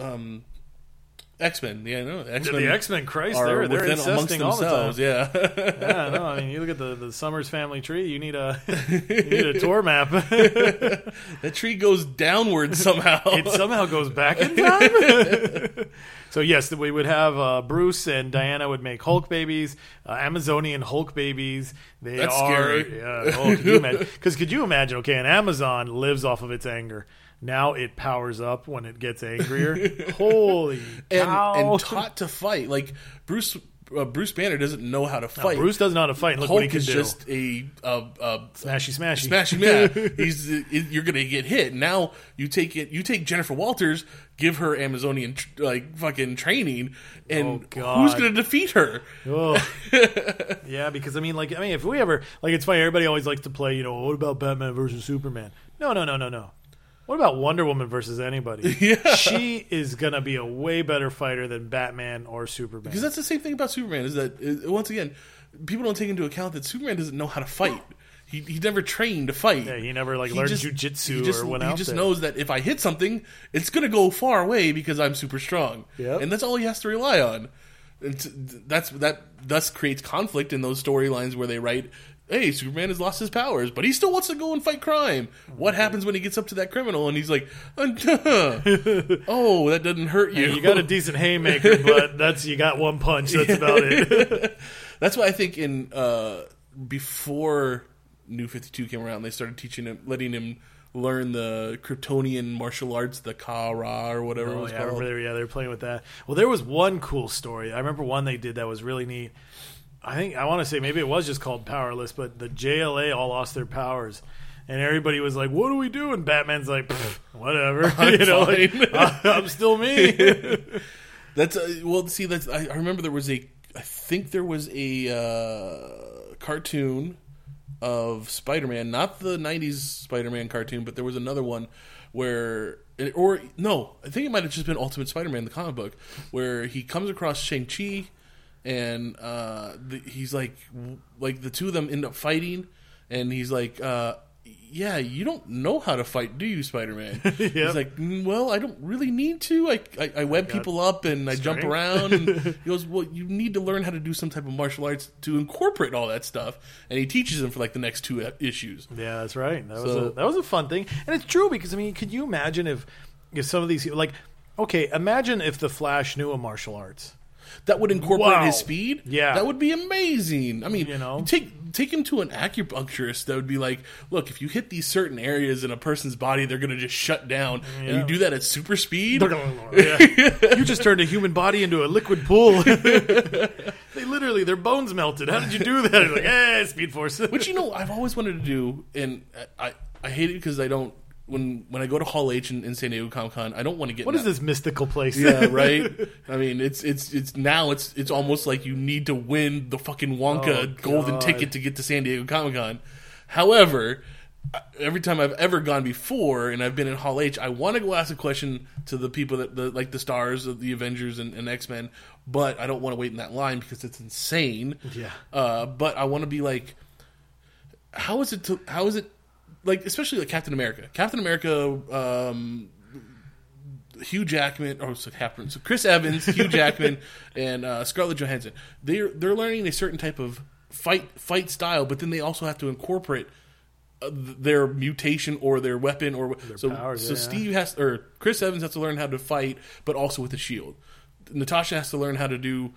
um, X Men. Yeah, no, X Men. the X-Men Christ are they're, they're incesting all the time. Yeah, (laughs) yeah no I mean you look at the, the Summers family tree you need a (laughs) you need a tour map (laughs) that tree goes downward somehow. it somehow goes back in time. so yes, we would have uh, Bruce and Diana would make Hulk babies, uh, Amazonian Hulk babies. They That's are, scary. Yeah, oh, could you imagine? Because could you imagine? Okay, an Amazon lives off of its anger. Now it powers up when it gets angrier. (laughs) Holy and, cow! and taught to fight. Like Bruce, uh, Bruce Banner doesn't know how to fight. Bruce doesn't know how to fight. and Look Hulk what he can is do. just a, a, a smashy, smashy, smashy man. (laughs) He's you're gonna get hit. Now you take it. You take Jennifer Walters, give her Amazonian tr- like fucking training, and Oh, who's gonna defeat her? Oh. (laughs) yeah, because I mean, like, I mean, if we ever like, it's funny. Everybody always likes to play. You know, what about Batman versus Superman? No, no, no, no, no. What about Wonder Woman versus anybody? (laughs) Yeah. she is gonna be a way better fighter than Batman or Superman. Because that's the same thing about Superman. Is that once again, people don't take into account that Superman doesn't know how to fight. he, he never trained to fight. Yeah, he never, like, learned jujitsu he just, or went he just there. knows that if I hit something, it's going to go far away because I'm super strong. Yep. and that's all he has to rely on. And that's that. Thus creates conflict in those storylines where they write. Hey, Superman has lost his powers, but he still wants to go and fight crime. What happens when he gets up to that criminal and he's like, (laughs) "Oh, that doesn't hurt you." Yeah, you got a decent haymaker, (laughs) but that's you got one punch. That's about it. (laughs) That's why I think in uh, before New Fifty Two came around, they started teaching him, letting him learn the Kryptonian martial arts, the Ka-Ra or whatever it Oh was yeah, I called. remember they yeah, they were playing with that. Well, there was one cool story. I remember one they did that was really neat. I think I want to say maybe it was just called Powerless, but the JLA all lost their powers, and everybody was like, "What do we do?" And Batman's like, "Whatever, (laughs) I'm you know, like, (laughs) fine." I'm still me." (laughs) That's uh, well. See, that's I, I remember there was a. I think there was a uh, cartoon of Spider-Man, not the '90s Spider-Man cartoon, but there was another one where, or no, I think it might have just been Ultimate Spider-Man, the comic book, where he comes across Shang Chi, and uh, the, he's like, like the two of them end up fighting, and he's like. Uh, yeah, you don't know how to fight, do you, Spider Man? (laughs) He's like, "Mm, well, I don't really need to. I, I, I web people up and I jump around. And (laughs) he goes, well, you need to learn how to do some type of martial arts to incorporate all that stuff. And he teaches them for like the next two uh, issues. Yeah, that's right. That was a, that was a fun thing, and it's true because I mean, could you imagine if if some of these like okay, imagine if the Flash knew a martial arts. That would incorporate Wow. his speed. Yeah. that would be amazing. I mean, You know? take take him to an acupuncturist. That would be like, look, if you hit these certain areas in a person's body, they're going to just shut down. And you do that at super speed. Yeah. (laughs) you just turned a human body into a liquid pool. (laughs) they literally, their bones melted. How did you do that? Like, eh, Speed Force. Which you know I've always wanted to do, and I I hate it because I don't when when I go to Hall H in, in San Diego Comic Con, I don't want to get what is this mystical place? Yeah, (laughs) right. I mean, it's it's it's now it's it's almost like you need to win the fucking Wonka Oh, golden God. ticket to get to San Diego Comic Con. However, every time I've ever gone before, and I've been in Hall H, I want to go ask a question to the people that the like the stars of the Avengers and, and X Men, but I don't want to wait in that line because it's insane. Yeah. Uh, but I want to be like, how is it? To, how is it? Like especially like Captain America. Captain America. Um, Hugh Jackman, or so Captain, so Chris Evans, Hugh (laughs) Jackman, and uh, Scarlett Johansson. They're they're learning a certain type of fight fight style, but then they also have to incorporate uh, their mutation or their weapon or so. powers, so yeah. Steve has or Chris Evans has to learn how to fight, but also with a shield. Natasha has to learn how to do.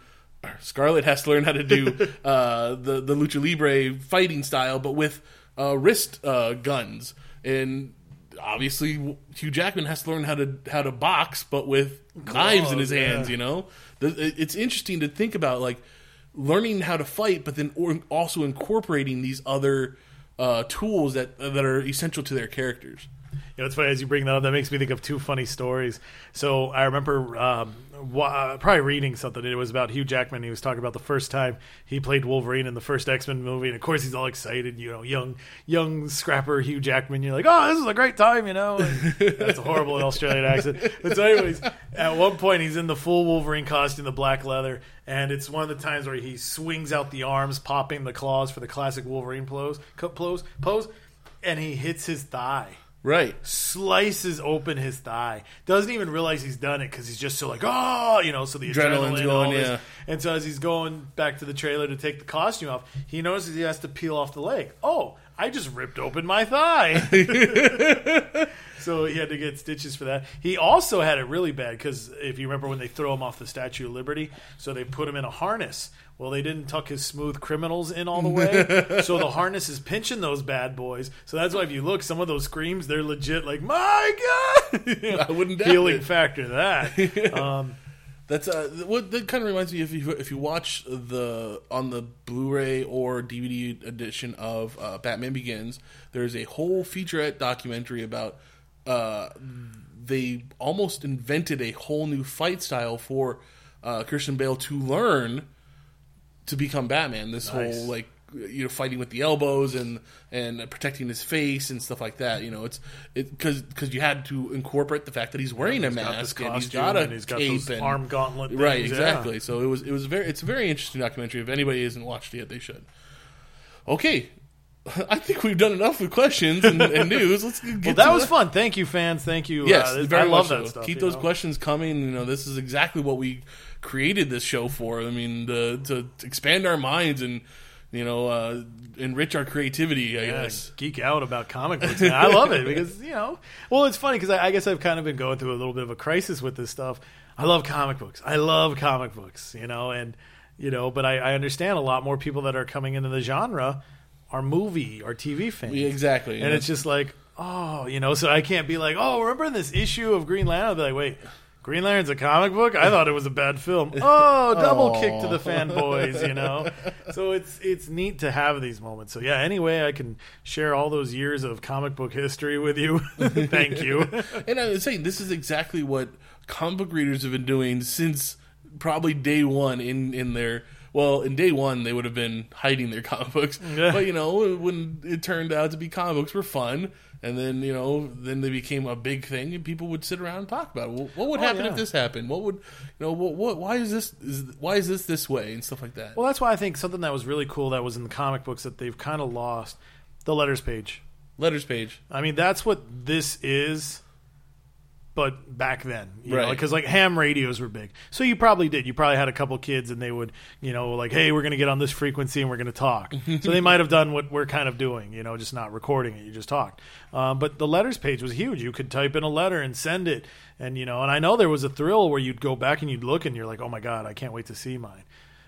Scarlett has to learn how to do (laughs) uh, the the lucha libre fighting style, but with uh, wrist uh, guns. And obviously, Hugh Jackman has to learn how to how to box, but with knives in his yeah. hands. You know, it's interesting to think about like learning how to fight, but then also incorporating these other uh, tools that that are essential to their characters. You know, it's funny as you bring that up. That makes me think of two funny stories. So I remember um, wa- uh, probably reading something. It was about Hugh Jackman. He was talking about the first time he played Wolverine in the first X Men movie, and of course he's all excited. You know, young young scrapper Hugh Jackman. You're like, oh, this is a great time. You know, and that's a horrible (laughs) Australian accent. But so, anyways, at one point he's in the full Wolverine costume, the black leather, and it's one of the times where he swings out the arms, popping the claws for the classic Wolverine pose, pose, pose, and he hits his thigh Right. slices open his thigh. Doesn't even realize he's done it because he's just so like, oh, you know. So the Adrenaline's adrenaline, going, yeah. And so as he's going back to the trailer to take the costume off, he notices he has to peel off the leg. Oh, I just ripped open my thigh. (laughs) so he had to get stitches for that. He also had it really bad because if you remember when they throw him off the Statue of Liberty, so they put him in a harness. Well, they didn't tuck his smooth criminals in all the way, (laughs) so the harness is pinching those bad boys. So that's why if you look, some of those screams, they're legit like, "My God!" (laughs) You know, I wouldn't doubt healing it. factor that. (laughs) Um, That's uh, what that kind of reminds me if you if you watch the on the Blu-ray or DVD edition of uh, Batman Begins, there's a whole featurette documentary about uh, they almost invented a whole new fight style for uh, Christian Bale to learn to become Batman. This Nice. whole like you know fighting with the elbows and and protecting his face and stuff like that. You know, it's it because because you had to incorporate the fact that he's wearing a he's got mask and he's got a and he's got cape and arm gauntlet right things, yeah. exactly. So it was it was very it's a very interesting documentary. If anybody hasn't watched it yet, they should. Okay, (laughs) I think we've done enough with questions and, and (laughs) news. Let's get Well, that was the- fun. Thank you, fans. Thank you. Yes, Uh, this- very I love that so. stuff. Keep those know? questions coming. You know, this is exactly what we created this show for. I mean, to, to expand our minds and you know uh, enrich our creativity. I Yeah, guess. geek out about comic books. man. I love it because you know. Well, it's funny because I, I guess I've kind of been going through a little bit of a crisis with this stuff. I love comic books. I love comic books. You know, and you know, but I, I understand a lot more people that are coming into the genre are movie or TV fans. Yeah, exactly. and it's just like, oh, you know, so I can't be like, oh, remember this issue of Green Lantern? I'll be like, wait. Green Lantern's a comic book. I thought it was a bad film. (laughs) Oh, double kick to the fanboys, you know. So it's it's neat to have these moments. So yeah, anyway, I can share all those years of comic book history with you. (laughs) Thank you. (laughs) And I was saying, this is exactly what comic book readers have been doing since probably day one in, in their. Well, in day one, they would have been hiding their comic books. Yeah. But, you know, when it turned out to be comic books were fun, and then, you know, then they became a big thing, and people would sit around and talk about it. Well, what would Oh, happen yeah. if this happened? What would, you know, what, what why is this, is, why is this this way, and stuff like that. Well, that's why I think something that was really cool that was in the comic books that they've kind of lost the letters page. Letters page. I mean, that's what this is, but back then, you Right. Because like ham radios were big, so you probably did. You probably had a couple kids, and they would, you know, like, hey, we're going to get on this frequency and we're going to talk. so they might have done what we're kind of doing, you know, just not recording it. You just talked. Um, but the letters page was huge. You could type in a letter and send it, and you know, and I know there was a thrill where you'd go back and you'd look, and you're like, oh my god, I can't wait to see mine.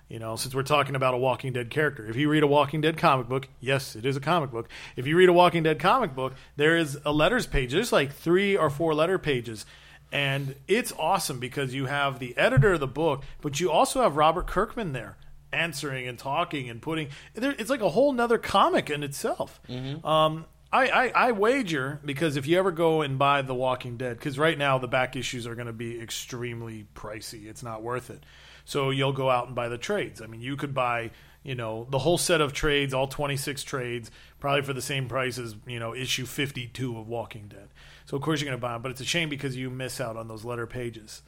You know, since we're talking about a Walking Dead character, if you read a Walking Dead comic book, yes, it is a comic book. If you read a Walking Dead comic book, there is a letters page. There's like three or four letter pages. And it's awesome because you have the editor of the book, but you also have Robert Kirkman there answering and talking and putting. It's like a whole nother comic in itself. Um, I, I, I wager because if you ever go and buy The Walking Dead, because right now the back issues are going to be extremely pricey, it's not worth it. So you'll go out and buy the trades. I mean, you could buy, you know, the whole set of trades, all 26 trades, probably for the same price as, you know, issue 52 of Walking Dead. So of course you're going to buy them, but it's a shame because you miss out on those letter pages.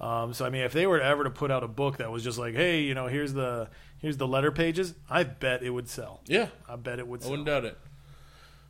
Um, so I mean, if they were ever to put out a book that was just like, hey, you know, here's the here's the letter pages, I bet it would sell. Yeah, I bet it would I wouldn't doubt it.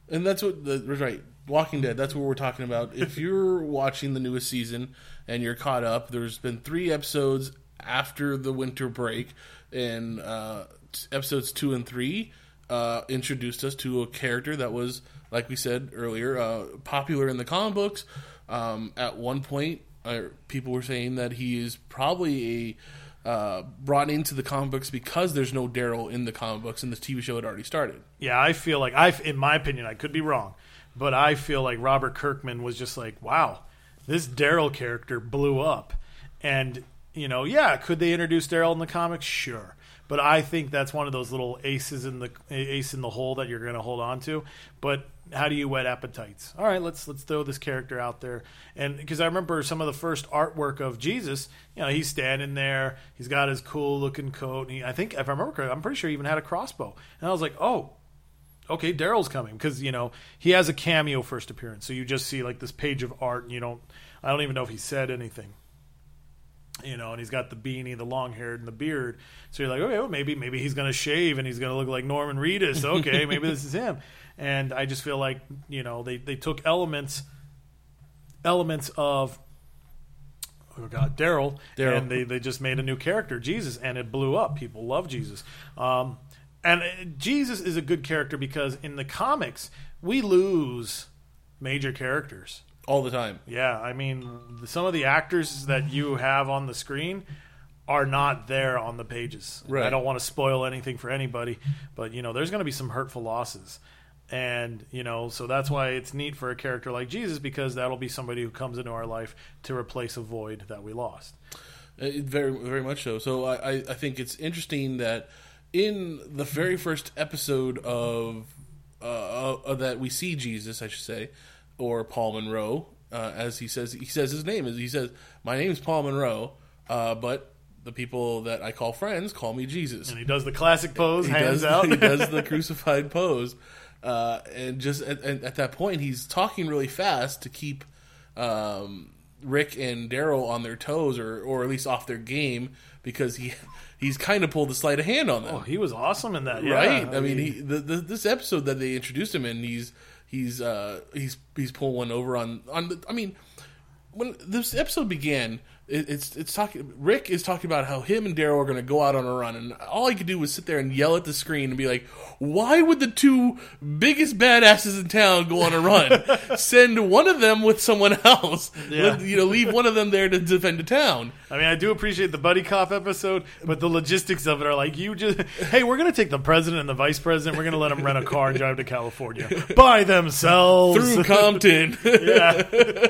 And that's what the right. Walking Dead. That's what we're talking about. If you're (laughs) watching the newest season and you're caught up, there's been three episodes after the winter break, and uh, episodes two and three uh, introduced us to a character that was, like we said earlier, uh, popular in the comic books. Um, at one point, uh, people were saying that he is probably a uh, brought into the comic books because there's no Daryl in the comic books, and the TV show had already started. Yeah, I feel like I, in my opinion, I could be wrong, but I feel like Robert Kirkman was just like, wow, this Daryl character blew up, and you know, yeah, could they introduce Daryl in the comics? Sure, but I think that's one of those little aces in the ace in the hole that you're going to hold on to. But how do you whet appetites? All right, let's let's throw this character out there, and because I remember some of the first artwork of Jesus, you know, he's standing there, he's got his cool looking coat, and he, I think if I remember correctly, I'm pretty sure he even had a crossbow, and I was like, oh, okay, Daryl's coming because you know he has a cameo first appearance, so you just see like this page of art, and you don't, I don't even know if he said anything, you know, and he's got the beanie, the long hair, and the beard, so you're like, okay, well, maybe maybe he's gonna shave and he's gonna look like Norman Reedus, okay, (laughs) maybe this is him, and I just feel like you know they they took elements elements of oh god daryl and they, they just made a new character jesus and it blew up. People love jesus. Um, and uh, jesus is a good character because in the comics we lose major characters all the time. yeah i mean some of the actors that you have on the screen are not there on the pages Right. i don't want to spoil anything for anybody but you know there's going to be some hurtful losses and you know so that's why it's neat for a character like jesus because that'll be somebody who comes into our life to replace a void that we lost Uh, It, very, very much so. So I, I, think it's interesting that in the very first episode of uh, uh, that we see Jesus, I should say, or Paul Monroe, uh, as he says, he says his name is he says, "My name is Paul Monroe," uh, but the people that I call friends call me Jesus. and he does the classic pose he hands does, (laughs) out he does the (laughs) crucified pose, uh, and just at, at, at that point, he's talking really fast to keep um, Rick and Daryl on their toes, or or at least off their game, because he (laughs) he's kind of pulled a sleight of hand on them. Oh, he was awesome in that, yeah. right? I mean, he the, the, this episode that they introduced him in, he's he's uh, he's he's pulling one over on on. The, I mean, when this episode began, it, it's it's talking. Rick is talking about how him and Daryl are going to go out on a run, and all I could do was sit there and yell at the screen and be like, "Why would the two biggest badasses in town go on a run? (laughs) Send one of them with someone else. Yeah. Let- you know, leave one of them there to defend the town." I mean, I do appreciate the buddy cop episode, but the logistics of it are like you just, hey, we're gonna take the president and the vice president, we're gonna let them rent a car and drive to California by themselves through (laughs) Compton. yeah,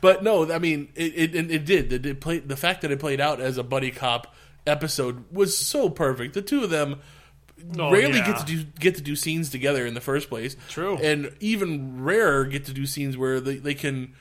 but no, I mean, it it, it, it did. It, it played the fact that it played out as a buddy cop episode was so perfect. The two of them Oh, rarely yeah. get to do get to do scenes together in the first place. True. and even rarer get to do scenes where they, they can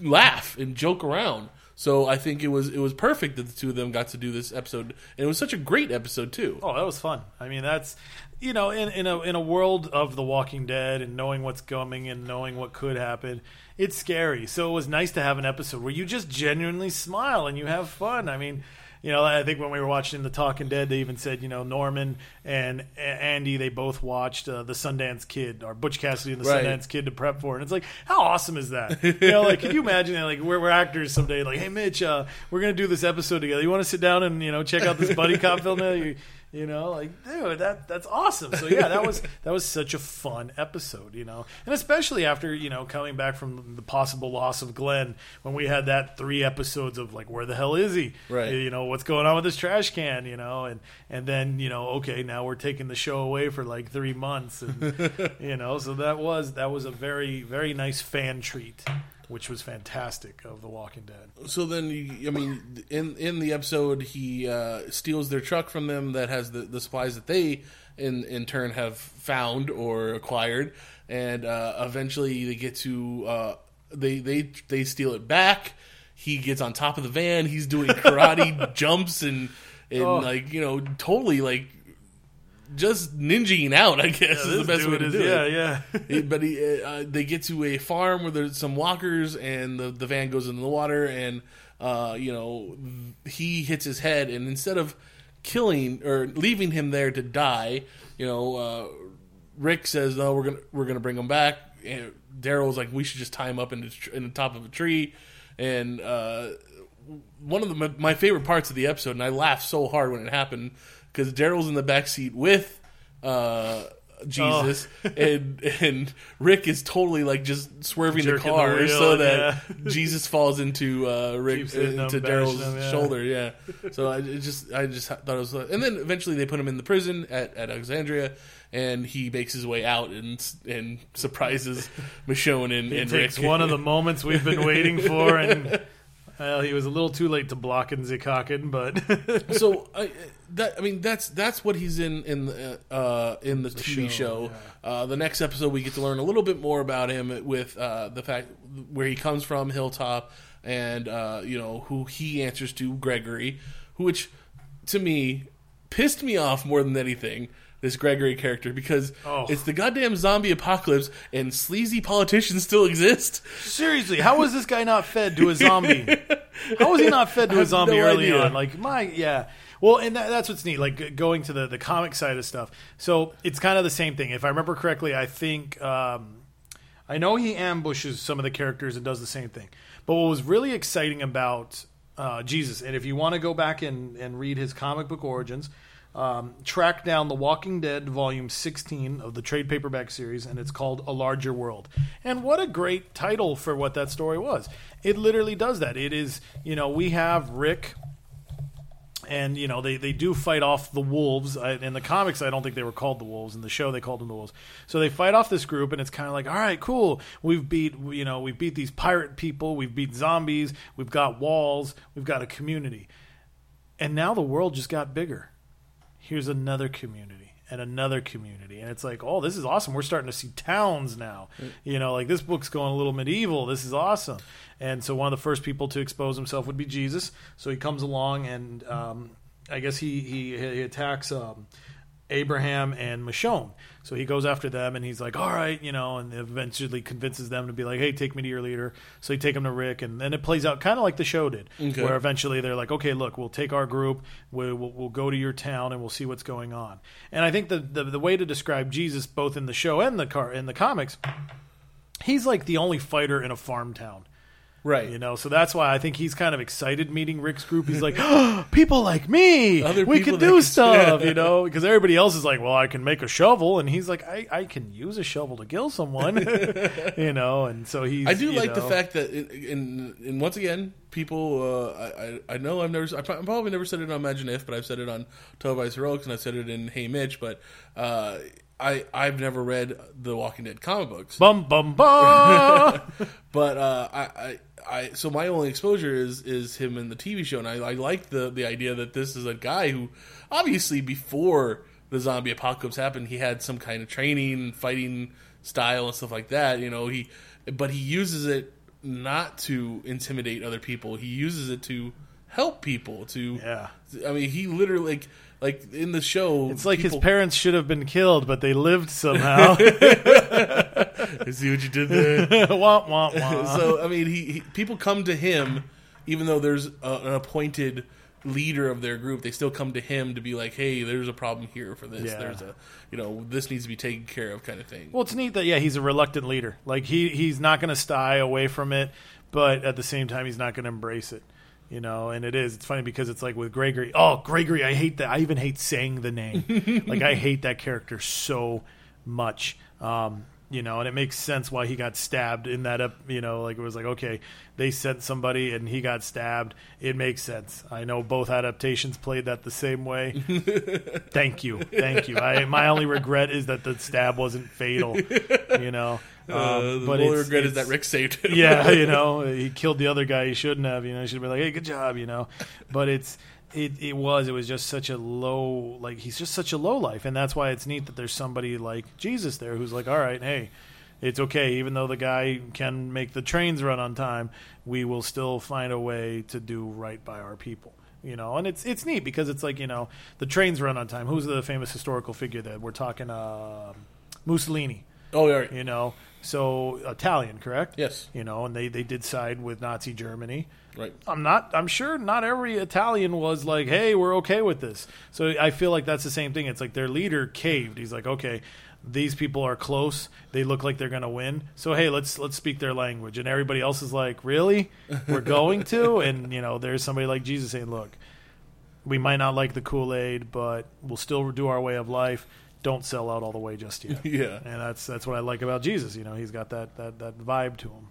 laugh and joke around. So I think it was it was perfect that the two of them got to do this episode, and it was such a great episode too. Oh, that was fun. I mean, that's you know, in in a in a world of The Walking Dead and knowing what's coming and knowing what could happen, it's scary. So it was nice to have an episode where you just genuinely smile and you have fun. I mean. You know, I think when we were watching The Talking Dead, they even said, you know, Norman and A- Andy, they both watched uh, The Sundance Kid, or Butch Cassidy and The Right. Sundance Kid to prep for. it. And it's like, how awesome is that? You know, like, can you imagine, that? like, we're, we're actors someday, like, hey, Mitch, uh, we're going to do this episode together. You want to sit down and, you know, check out this buddy cop film? now? You, you know, like, dude, that that's awesome. So yeah, that was that was such a fun episode, you know, and especially after you know coming back from the possible loss of Glenn, when we had that three episodes of like, where the hell is he? Right. You know, what's going on with this trash can? You know, and and then you know, okay, now we're taking the show away for like three months, and (laughs) you know, so that was that was a very very nice fan treat. Which was fantastic of The Walking Dead. So then, you, I mean, in in the episode, he uh, steals their truck from them that has the, the supplies that they, in in turn, have found or acquired, and uh, eventually they get to uh, they they they steal it back. He gets on top of the van. He's doing karate (laughs) jumps and and Oh. like you know totally like just ninjaing out. I guess is the best way to is, do yeah, it. yeah. It- (laughs) but he, uh, they get to a farm where there's some walkers, and the, the van goes into the water, and uh, you know he hits his head, and instead of killing or leaving him there to die, you know uh, Rick says, "No, we're gonna we're gonna bring him back." And Daryl's like, "We should just tie him up in the, tr- in the top of a tree," and uh, one of the, my, my favorite parts of the episode, and I laughed so hard when it happened because Daryl's in the back seat with uh, Jesus, Oh. (laughs) and and Rick is totally like just swerving the Jerking the car wheel, so that yeah. (laughs) Jesus falls into uh, Rick Keeps into Daryl's yeah. shoulder. Yeah, so I just I just thought it was, and then eventually they put him in the prison at, at Alexandria. And he makes his way out and and surprises (laughs) Michonne and, He and takes Rick. one of the moments we've been waiting for, and well, he was a little too late to block in Zikakin, but so I, that I mean that's that's what he's in in the, uh, in the, TV show. show, Uh, the next episode we get to learn a little bit more about him with uh, the fact where he comes from, Hilltop, and uh, you know who he answers to, Gregory, which to me pissed me off more than anything. This Gregory character because Oh. it's the goddamn zombie apocalypse and sleazy politicians still exist. seriously, how was this guy not fed to a zombie? (laughs) How was he not fed to a zombie no early idea. on? Like my yeah. Well, and that, that's what's neat. Like going to the the comic side of stuff. So it's kind of the same thing. If I remember correctly, I think um, I know he ambushes some of the characters and does the same thing. But what was really exciting about uh, Jesus, and if you want to go back and, and read his comic book origins, um, track down The Walking Dead, volume 16 of the trade paperback series, and it's called A Larger World. And what a great title for what that story was. It literally does that. It is, you know, we have Rick and you know they, they do fight off the wolves. In the comics i don't think they were called the wolves. In the show they called them the wolves. So they fight off this group and it's kind of like all right cool. We've beat you know we've beat these pirate people. We've beat zombies. We've got walls. We've got a community. And now the world just got bigger. Here's another community and another community. And it's like oh this is awesome. We're starting to see towns now. You know like this book's going a little medieval. This is awesome. And so one of the first people to expose himself would be jesus. So he comes along and um, i guess he, he, he attacks um, Abraham and Michonne. So he goes after them, and he's like, "All right, you know," and eventually convinces them to be like, "Hey, take me to your leader." So he take him to Rick, and then it plays out kind of like the show did, Okay. where eventually they're like, "Okay, look, we'll take our group, we'll, we'll, we'll go to your town, and we'll see what's going on." And I think the, the the way to describe Jesus, both in the show and the car in the comics, he's like the only fighter in a farm town. Right. You know, so that's why I think he's kind of excited meeting Rick's group. He's like, oh, people like me, Other we people can do can- (laughs) stuff, you know, because everybody else is like, well, I can make a shovel, and he's like, I, I can use a shovel to kill someone, (laughs) you know, and so he's. I do you like the fact that, in, in, and once again, people. Uh, I, I I know I've never. I pro- probably never said it on Imagine If, but I've said it on Televised Heroics, and I've said it in Hey Mitch. But uh, I I've never read the Walking Dead comic books. bum bum bum. (laughs) But uh, I, I, I, so my only exposure is is him in the TV show, and I, I like the the idea that this is a guy who, obviously, before the zombie apocalypse happened, he had some kind of training, fighting style, and stuff like that. You know, he, but he uses it not to intimidate other people. He uses it to help people. To, Yeah. I mean, he literally like like in the show, it's like his parents should have been killed, but they lived somehow. (laughs) (laughs) (laughs) See what you did there. wah, wah, wah. so I mean, he, he people come to him, even though there's a, an appointed leader of their group. They still come to him to be like, "Hey, there's a problem here for this. Yeah. There's a, you know, this needs to be taken care of," kind of thing. Well, it's neat that yeah, he's a reluctant leader. Like he he's not going to sty away from it, but at the same time, he's not going to embrace it. You know, and it is. It's funny because it's like with Gregory. Oh, Gregory, I hate that. I even hate saying the name. (laughs) like I hate that character so much. Um, you know, and it makes sense why he got stabbed in that. Up, you know, like it was like okay, they sent somebody and he got stabbed. It makes sense. I know both adaptations played that the same way. (laughs) thank you, thank you. I my only regret is that the stab wasn't fatal. You know, (laughs) um, uh, the but only regret is that Rick saved him. yeah, (laughs) you know, he killed the other guy he shouldn't have. You know, he should have been like, "Hey, good job," you know. But it's it it was it was just such a low like he's just such a low life, and that's why it's neat that there's somebody like Jesus there who's like, "All right, hey." It's okay, even though the guy can make the trains run on time, we will still find a way to do right by our people. You know, and it's it's neat because it's like you know the trains run on time. Who's the famous historical figure that we're talking? Uh, Mussolini Oh, yeah. you know so italian correct Yes. you know and they, they did side with nazi germany Right. i'm not i'm sure not every italian was like hey we're okay with this. So i feel like that's the same thing. It's like their leader caved. He's like okay these people are close. They look like they're going to win. So hey let's let's speak their language. And everybody else is like really? We're (laughs) going to? And you know there's somebody like jesus saying look we might not like the kool-aid but we'll still do our way of life. Don't sell out all the way just yet. (laughs) Yeah. and that's that's what I like about Jesus. You know, he's got that that, that vibe to him.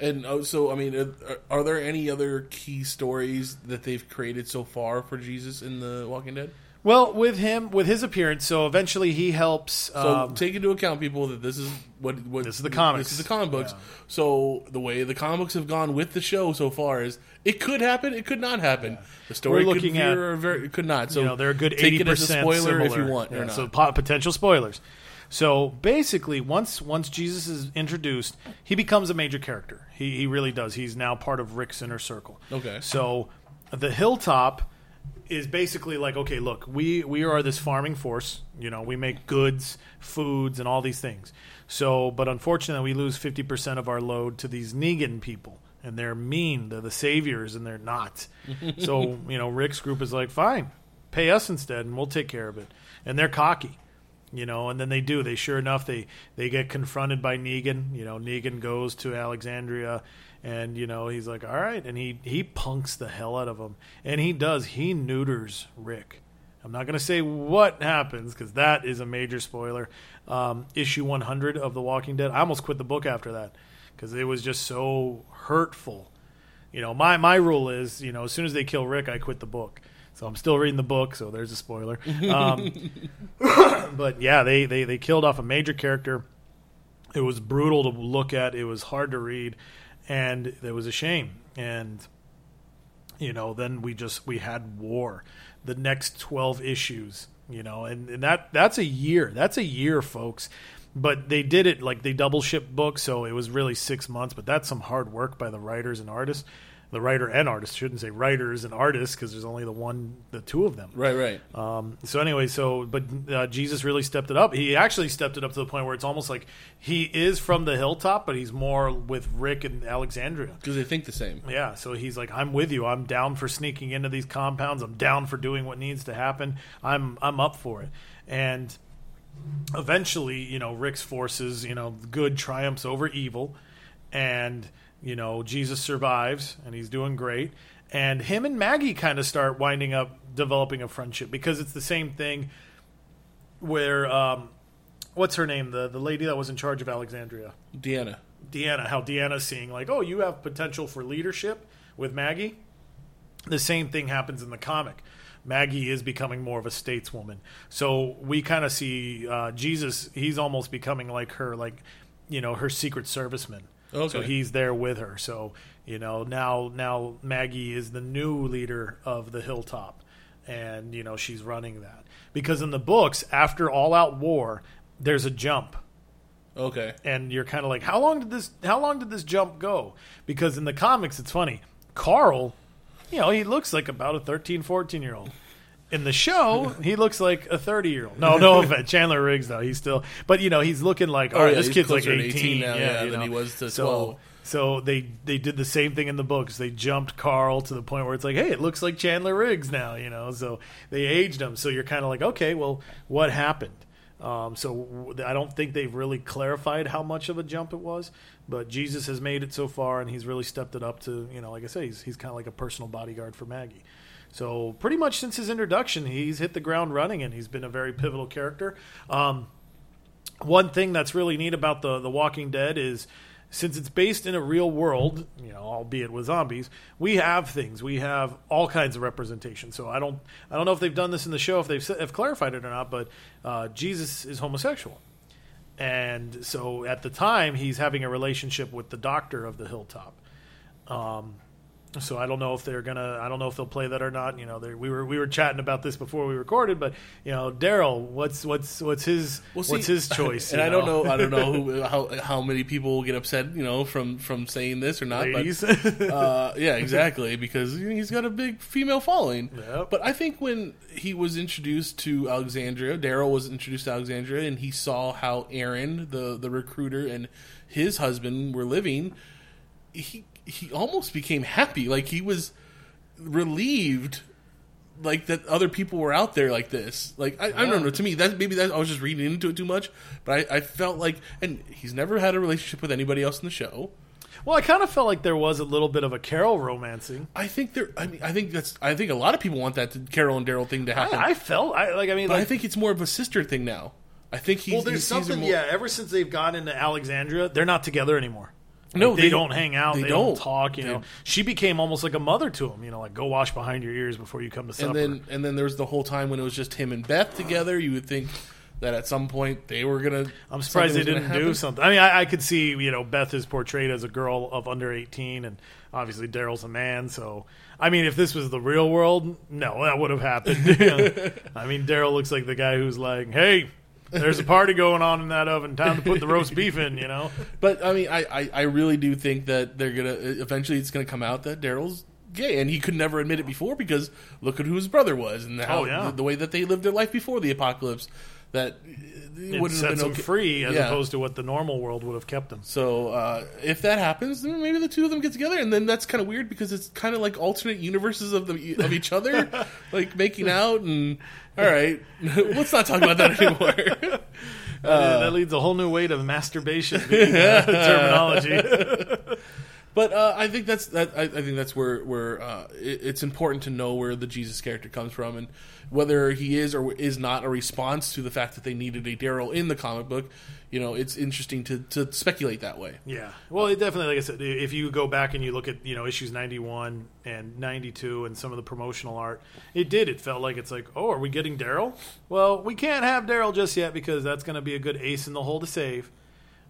And oh, so, I mean, are, are there any other key stories that they've created so far for Jesus in the Walking Dead? Well, with him, with his appearance, so eventually he helps. So Um, take into account, people, that this is what what This is the comics. This is the comic books. Yeah. So the way the comic books have gone with the show so far is it could happen, it could not happen. The story We're could looking veer at- or very, it could not. So you know, they're a good take eighty it as a percent spoiler if you want Yeah. So po- potential spoilers. So basically, once once Jesus is introduced, he becomes a major character. He he really does. He's now part of Rick's inner circle. Okay. So the hilltop is basically like, okay, look, we we are this farming force. You know, we make goods, foods, and all these things. So, but unfortunately, we lose fifty percent of our load to these Negan people, and they're mean. They're the saviors, and they're not. (laughs) so, you know, Rick's group is like, fine, pay us instead, and we'll take care of it. And they're cocky you know and then they do. They sure enough they they get confronted by negan. You know negan goes to alexandria and you know he's like all right. And he he punks the hell out of him. And he does. He neuters rick. I'm not going to say what happens because that is a major spoiler. Um, issue 100 of the walking dead. I almost quit the book after that because it was just so hurtful. You know my my rule is you know as soon as they kill rick i quit the book so i'm still reading the book so there's a spoiler um, (laughs) (coughs) but yeah, they, they they killed off a major character. It was brutal to look at. It was hard to read, and it was a shame. And you know, then we just we had war. The next twelve issues, you know, and, and that that's a year. That's a year, folks. But they did it like they double shipped books, so it was really six months. But that's some hard work by the writers and artists. The writer and artist. I shouldn't say writers and artists because there's only the one, the two of them. Right, right. Um, so anyway, so but uh, Jesus really stepped it up. He actually stepped it up to the point where it's almost like he is from the hilltop, but he's more with Rick and Alexandria. Because they think the same. Yeah, so he's like, I'm with you. I'm down for sneaking into these compounds. I'm down for doing what needs to happen. I'm I'm up for it. And eventually, you know, Rick's forces, you know, good triumphs over evil, and you know, Jesus survives, and he's doing great. And him and Maggie kind of start winding up developing a friendship because it's the same thing where um, what's her name the the lady that was in charge of Alexandria Deanna. Deanna, how Deanna's seeing like, oh, you have potential for leadership with Maggie. The same thing happens in the comic. Maggie is becoming more of a stateswoman, so we kind of see uh, Jesus. He's almost becoming like her, like you know, her secret serviceman. Okay. So he's there with her. So you know, now now Maggie is the new leader of the Hilltop, and you know she's running that because in the books, after All Out War, there's a jump Okay. and you're kind of like, how long did this? How long did this jump go? Because in the comics, it's funny. Carl, you know, he looks like about a 13, 14 year old. In the show, he looks like a 30 year old. No, no (laughs) offense. Chandler Riggs, though, he's still, but you know, he's looking like, all Oh, right, yeah, this kid's like 18, 18 now, yeah, you than know? he was to so, 12. So they they did the same thing in the books. They jumped Carl to the point where it's like, hey, it looks like Chandler Riggs now, you know. So they aged him. So you're kind of like, okay, well, what happened? Um, so I don't think they've really clarified how much of a jump it was, but Jesus has made it so far, and he's really stepped it up to you know, like I say, he's he's kind of like a personal bodyguard for Maggie. So pretty much since his introduction, he's hit the ground running, and he's been a very pivotal character. Um, one thing that's really neat about the the Walking Dead is since it's based in a real world, you know, albeit with zombies, we have things. We have all kinds of representation. So I don't I don't know if they've done this in the show, if they've have clarified it or not, but uh, Jesus is homosexual. And so at the time, he's having a relationship with the doctor of the hilltop. Um, so I don't know if they're gonna. I don't know if they'll play that or not. You know, we were we were chatting about this before we recorded, but you know, Daryl, what's what's what's his Well, what's his choice? And I don't know. I don't know who, (laughs) how how many people will get upset, you know, from from saying this or not. ladies. But uh, (laughs) yeah, exactly, because he's got a big female following. Yep. But I think when he was introduced to Alexandria, Daryl was introduced to Alexandria, and he saw how Aaron, the the recruiter, and his husband were living. He he almost became happy, like he was relieved like that other people were out there like this. Like I, I don't know. To me, that maybe that I was just reading into it too much. But I, I felt like, and he's never had a relationship with anybody else in the show. Well, I kind of felt like there was a little bit of a Carol romancing. I think there. I mean, I think that's. I think a lot of people want that to, Carol and Daryl thing to happen. I, I felt I like. I mean, but like, I think it's more of a sister thing now. I think he's. well, there's sees her something. more- Yeah, ever since they've gone into Alexandria, they're not together anymore. No, Like, they, they- don't hang out. they They, don't. don't. talk. You They- know, she became almost like a mother to him. You know, like go wash behind your ears before you come to supper. And then and then there was the whole time when it was just him and Beth together. You would think that at some point they were gonna. I'm surprised they didn't do something. I mean, I, I could see you know Beth is portrayed as a girl of under 18, and obviously Daryl's a man. So I mean, if this was the real world, no, that would have happened. (laughs) I mean, Daryl looks like the guy who's like, "Hey, there's a party going on in that oven. Time to put the roast beef in." You know? (laughs) But I mean, I, I, I really do think that they're gonna eventually it's gonna come out that Daryl's gay, and he could never admit it before because look at who his brother was and oh, how Oh, yeah. the, the way that they lived their life before the apocalypse. That it It wouldn't have been okay. free as Yeah. opposed to what the normal world would have kept them. So uh, if that happens, then maybe the two of them get together, and then that's kind of weird because it's kind of like alternate universes of the of each other, (laughs) like making out and. All right, (laughs) let's not talk about that anymore. Uh, that leads a whole new way to masturbation being, (laughs) uh, terminology. But uh, I think that's that. I, I think that's where where uh, it, it's important to know where the Jesus character comes from and whether he is or is not a response to the fact that they needed a Daryl in the comic book. You know, it's interesting to, to speculate that way. Yeah. Well, it definitely, like I said, if you go back and you look at you know issues ninety one and ninety two and some of the promotional art, it did. It felt like it's like, oh, are we getting Daryl? Well, we can't have Daryl just yet because that's going to be a good ace in the hole to save.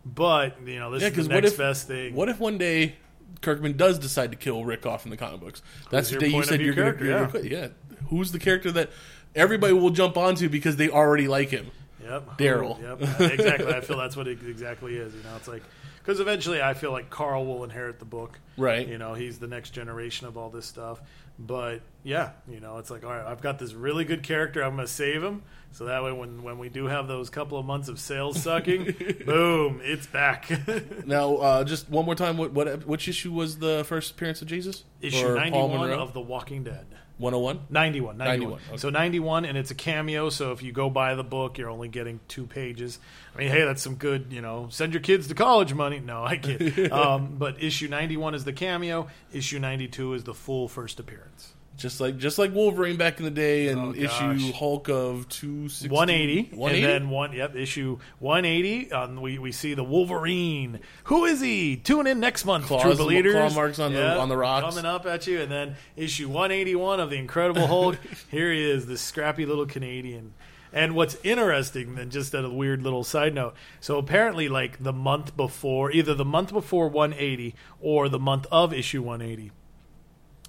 But you know, this Yeah, is the next if best thing. what if one day Kirkman does decide to kill Rick off in the comic books? That's the day you said you're going to yeah. quit. Yeah, who's the character that everybody will jump onto because they already like him? Yep. Daryl. Yep. exactly. I feel that's what it exactly is. You know, it's like because eventually I feel like Carl will inherit the book. Right. You know, he's the next generation of all this stuff. But yeah, you know, it's like all right, I've got this really good character. I'm going to save him, so that way when when we do have those couple of months of sales sucking, (laughs) boom, it's back. (laughs) Now, uh, just one more time, what, what which issue was the first appearance of Jesus? Issue Or 91 of The Walking Dead. 101? 91, 91. 91, okay. So 91, and it's a cameo. So if you go buy the book, you're only getting two pages. I mean, hey, that's some good, you know, send your kids to college money. No, I kid. (laughs) um, but issue 91 is the cameo. Issue 92 is the full first appearance. Just like just like Wolverine back in the day, and Oh, issue. Hulk of 260. 180, 180? and then one. Yep, issue 180. Um, we we see the Wolverine. Who is he? Tune in next month. Claws- True Believers. claw marks on the- on the rocks. coming up at you, and then issue 181 of the Incredible Hulk. (laughs) Here he is, this scrappy little Canadian. And what's interesting, then just a weird little side note. So apparently, like the month before, either the month before 180 or the month of issue 180,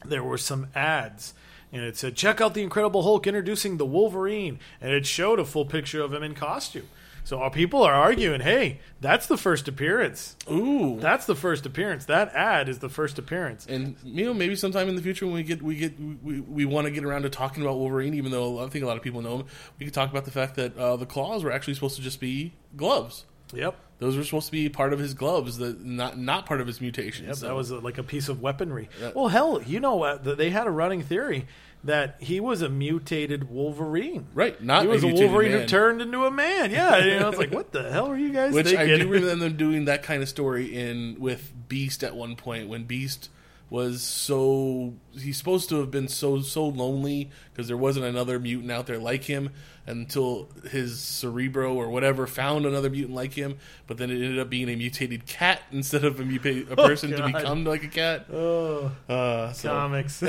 there were some ads and it said check out the incredible hulk introducing the wolverine and it showed a full picture of him in costume. So our people are arguing hey that's the first appearance. Ooh. that's the first appearance. That ad is the first appearance. And you know maybe sometime in the future when we get we get we, we want to get around to talking about Wolverine, even though I think a lot of people know him, we could talk about the fact that uh, the claws were actually supposed to just be gloves. yep Those were supposed to be part of his gloves, that not not part of his mutation. Yep, So- that was uh like a piece of weaponry. Well, hell, you know what? th- They had a running theory that he was a mutated Wolverine. Right, not he was a a, Wolverine who turned into a man. Yeah, you know, it's like, (laughs) what the hell are you guys Which I do remember (laughs) them doing that kind of story in with Beast at one point when Beast was so he's supposed to have been so so lonely because there wasn't another mutant out there like him until his cerebro or whatever found another mutant like him but then it ended up being a mutated cat instead of a, muta- a person to become like a cat. Oh, uh, so, comics.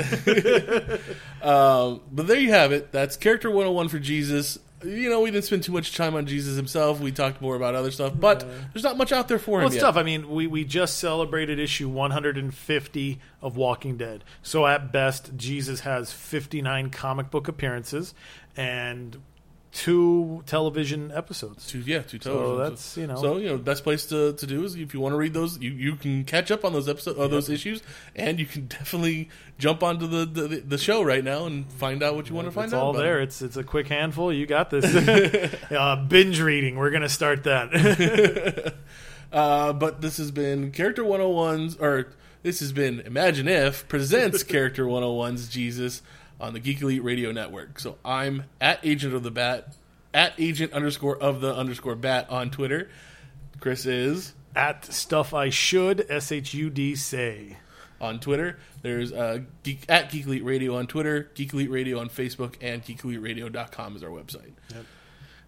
um, (laughs) but there you have it. That's character 101 for jesus you know we didn't spend too much time on jesus himself we talked more about other stuff but there's not much out there for Well, him it's yet. tough. I mean, we, we just celebrated issue 150 of Walking Dead. So at best, Jesus has 59 comic book appearances and two television episodes. Two, yeah, two television. So that's, you know- So you know, best place to, to do is if you want to read those, you, you can catch up on those episodes, uh, those issues, and you can (laughs) definitely jump onto the, the the show right now and find out what you want to find It's out. all there. it. It's it's a quick handful. You got this. (laughs) (laughs) uh, binge reading. We're gonna start that. Uh, but this has been Character 101's, or this has been Imagine If presents Character 101's Jesus on the Geek Elite Radio Network. So I'm at Agent of the Bat, at Agent underscore of the underscore Bat on Twitter. Chris is At stuff I should s h u d say. on Twitter. There's uh, Geek, at Geek Elite Radio on Twitter, Geek Elite Radio on Facebook, and geekeliteradio.com is our website.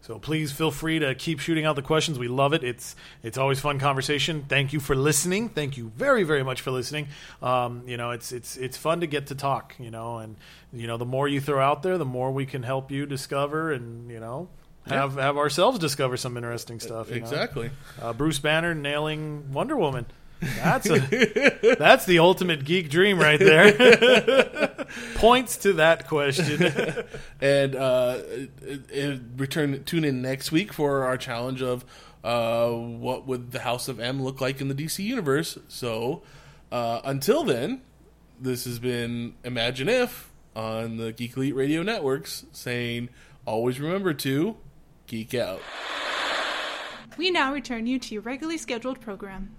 So please feel free to keep shooting out the questions. We love it. It's it's always fun conversation. Thank you for listening. Thank you very very much for listening. Um, you know, it's it's it's fun to get to talk. You know, and you know the more you throw out there, the more we can help you discover and you know have have ourselves discover some interesting stuff. you know? Exactly. Uh, Bruce Banner nailing Wonder Woman. That's a that's the ultimate geek dream right there. (laughs) Points to that question. (laughs) And uh, uh, uh, return, tune in next week for our challenge of uh, what would the House of M look like in the DC universe. So uh, until then, this has been Imagine If on the Geek Elite Radio Networks saying, always remember to geek out. We now return you to your regularly scheduled program.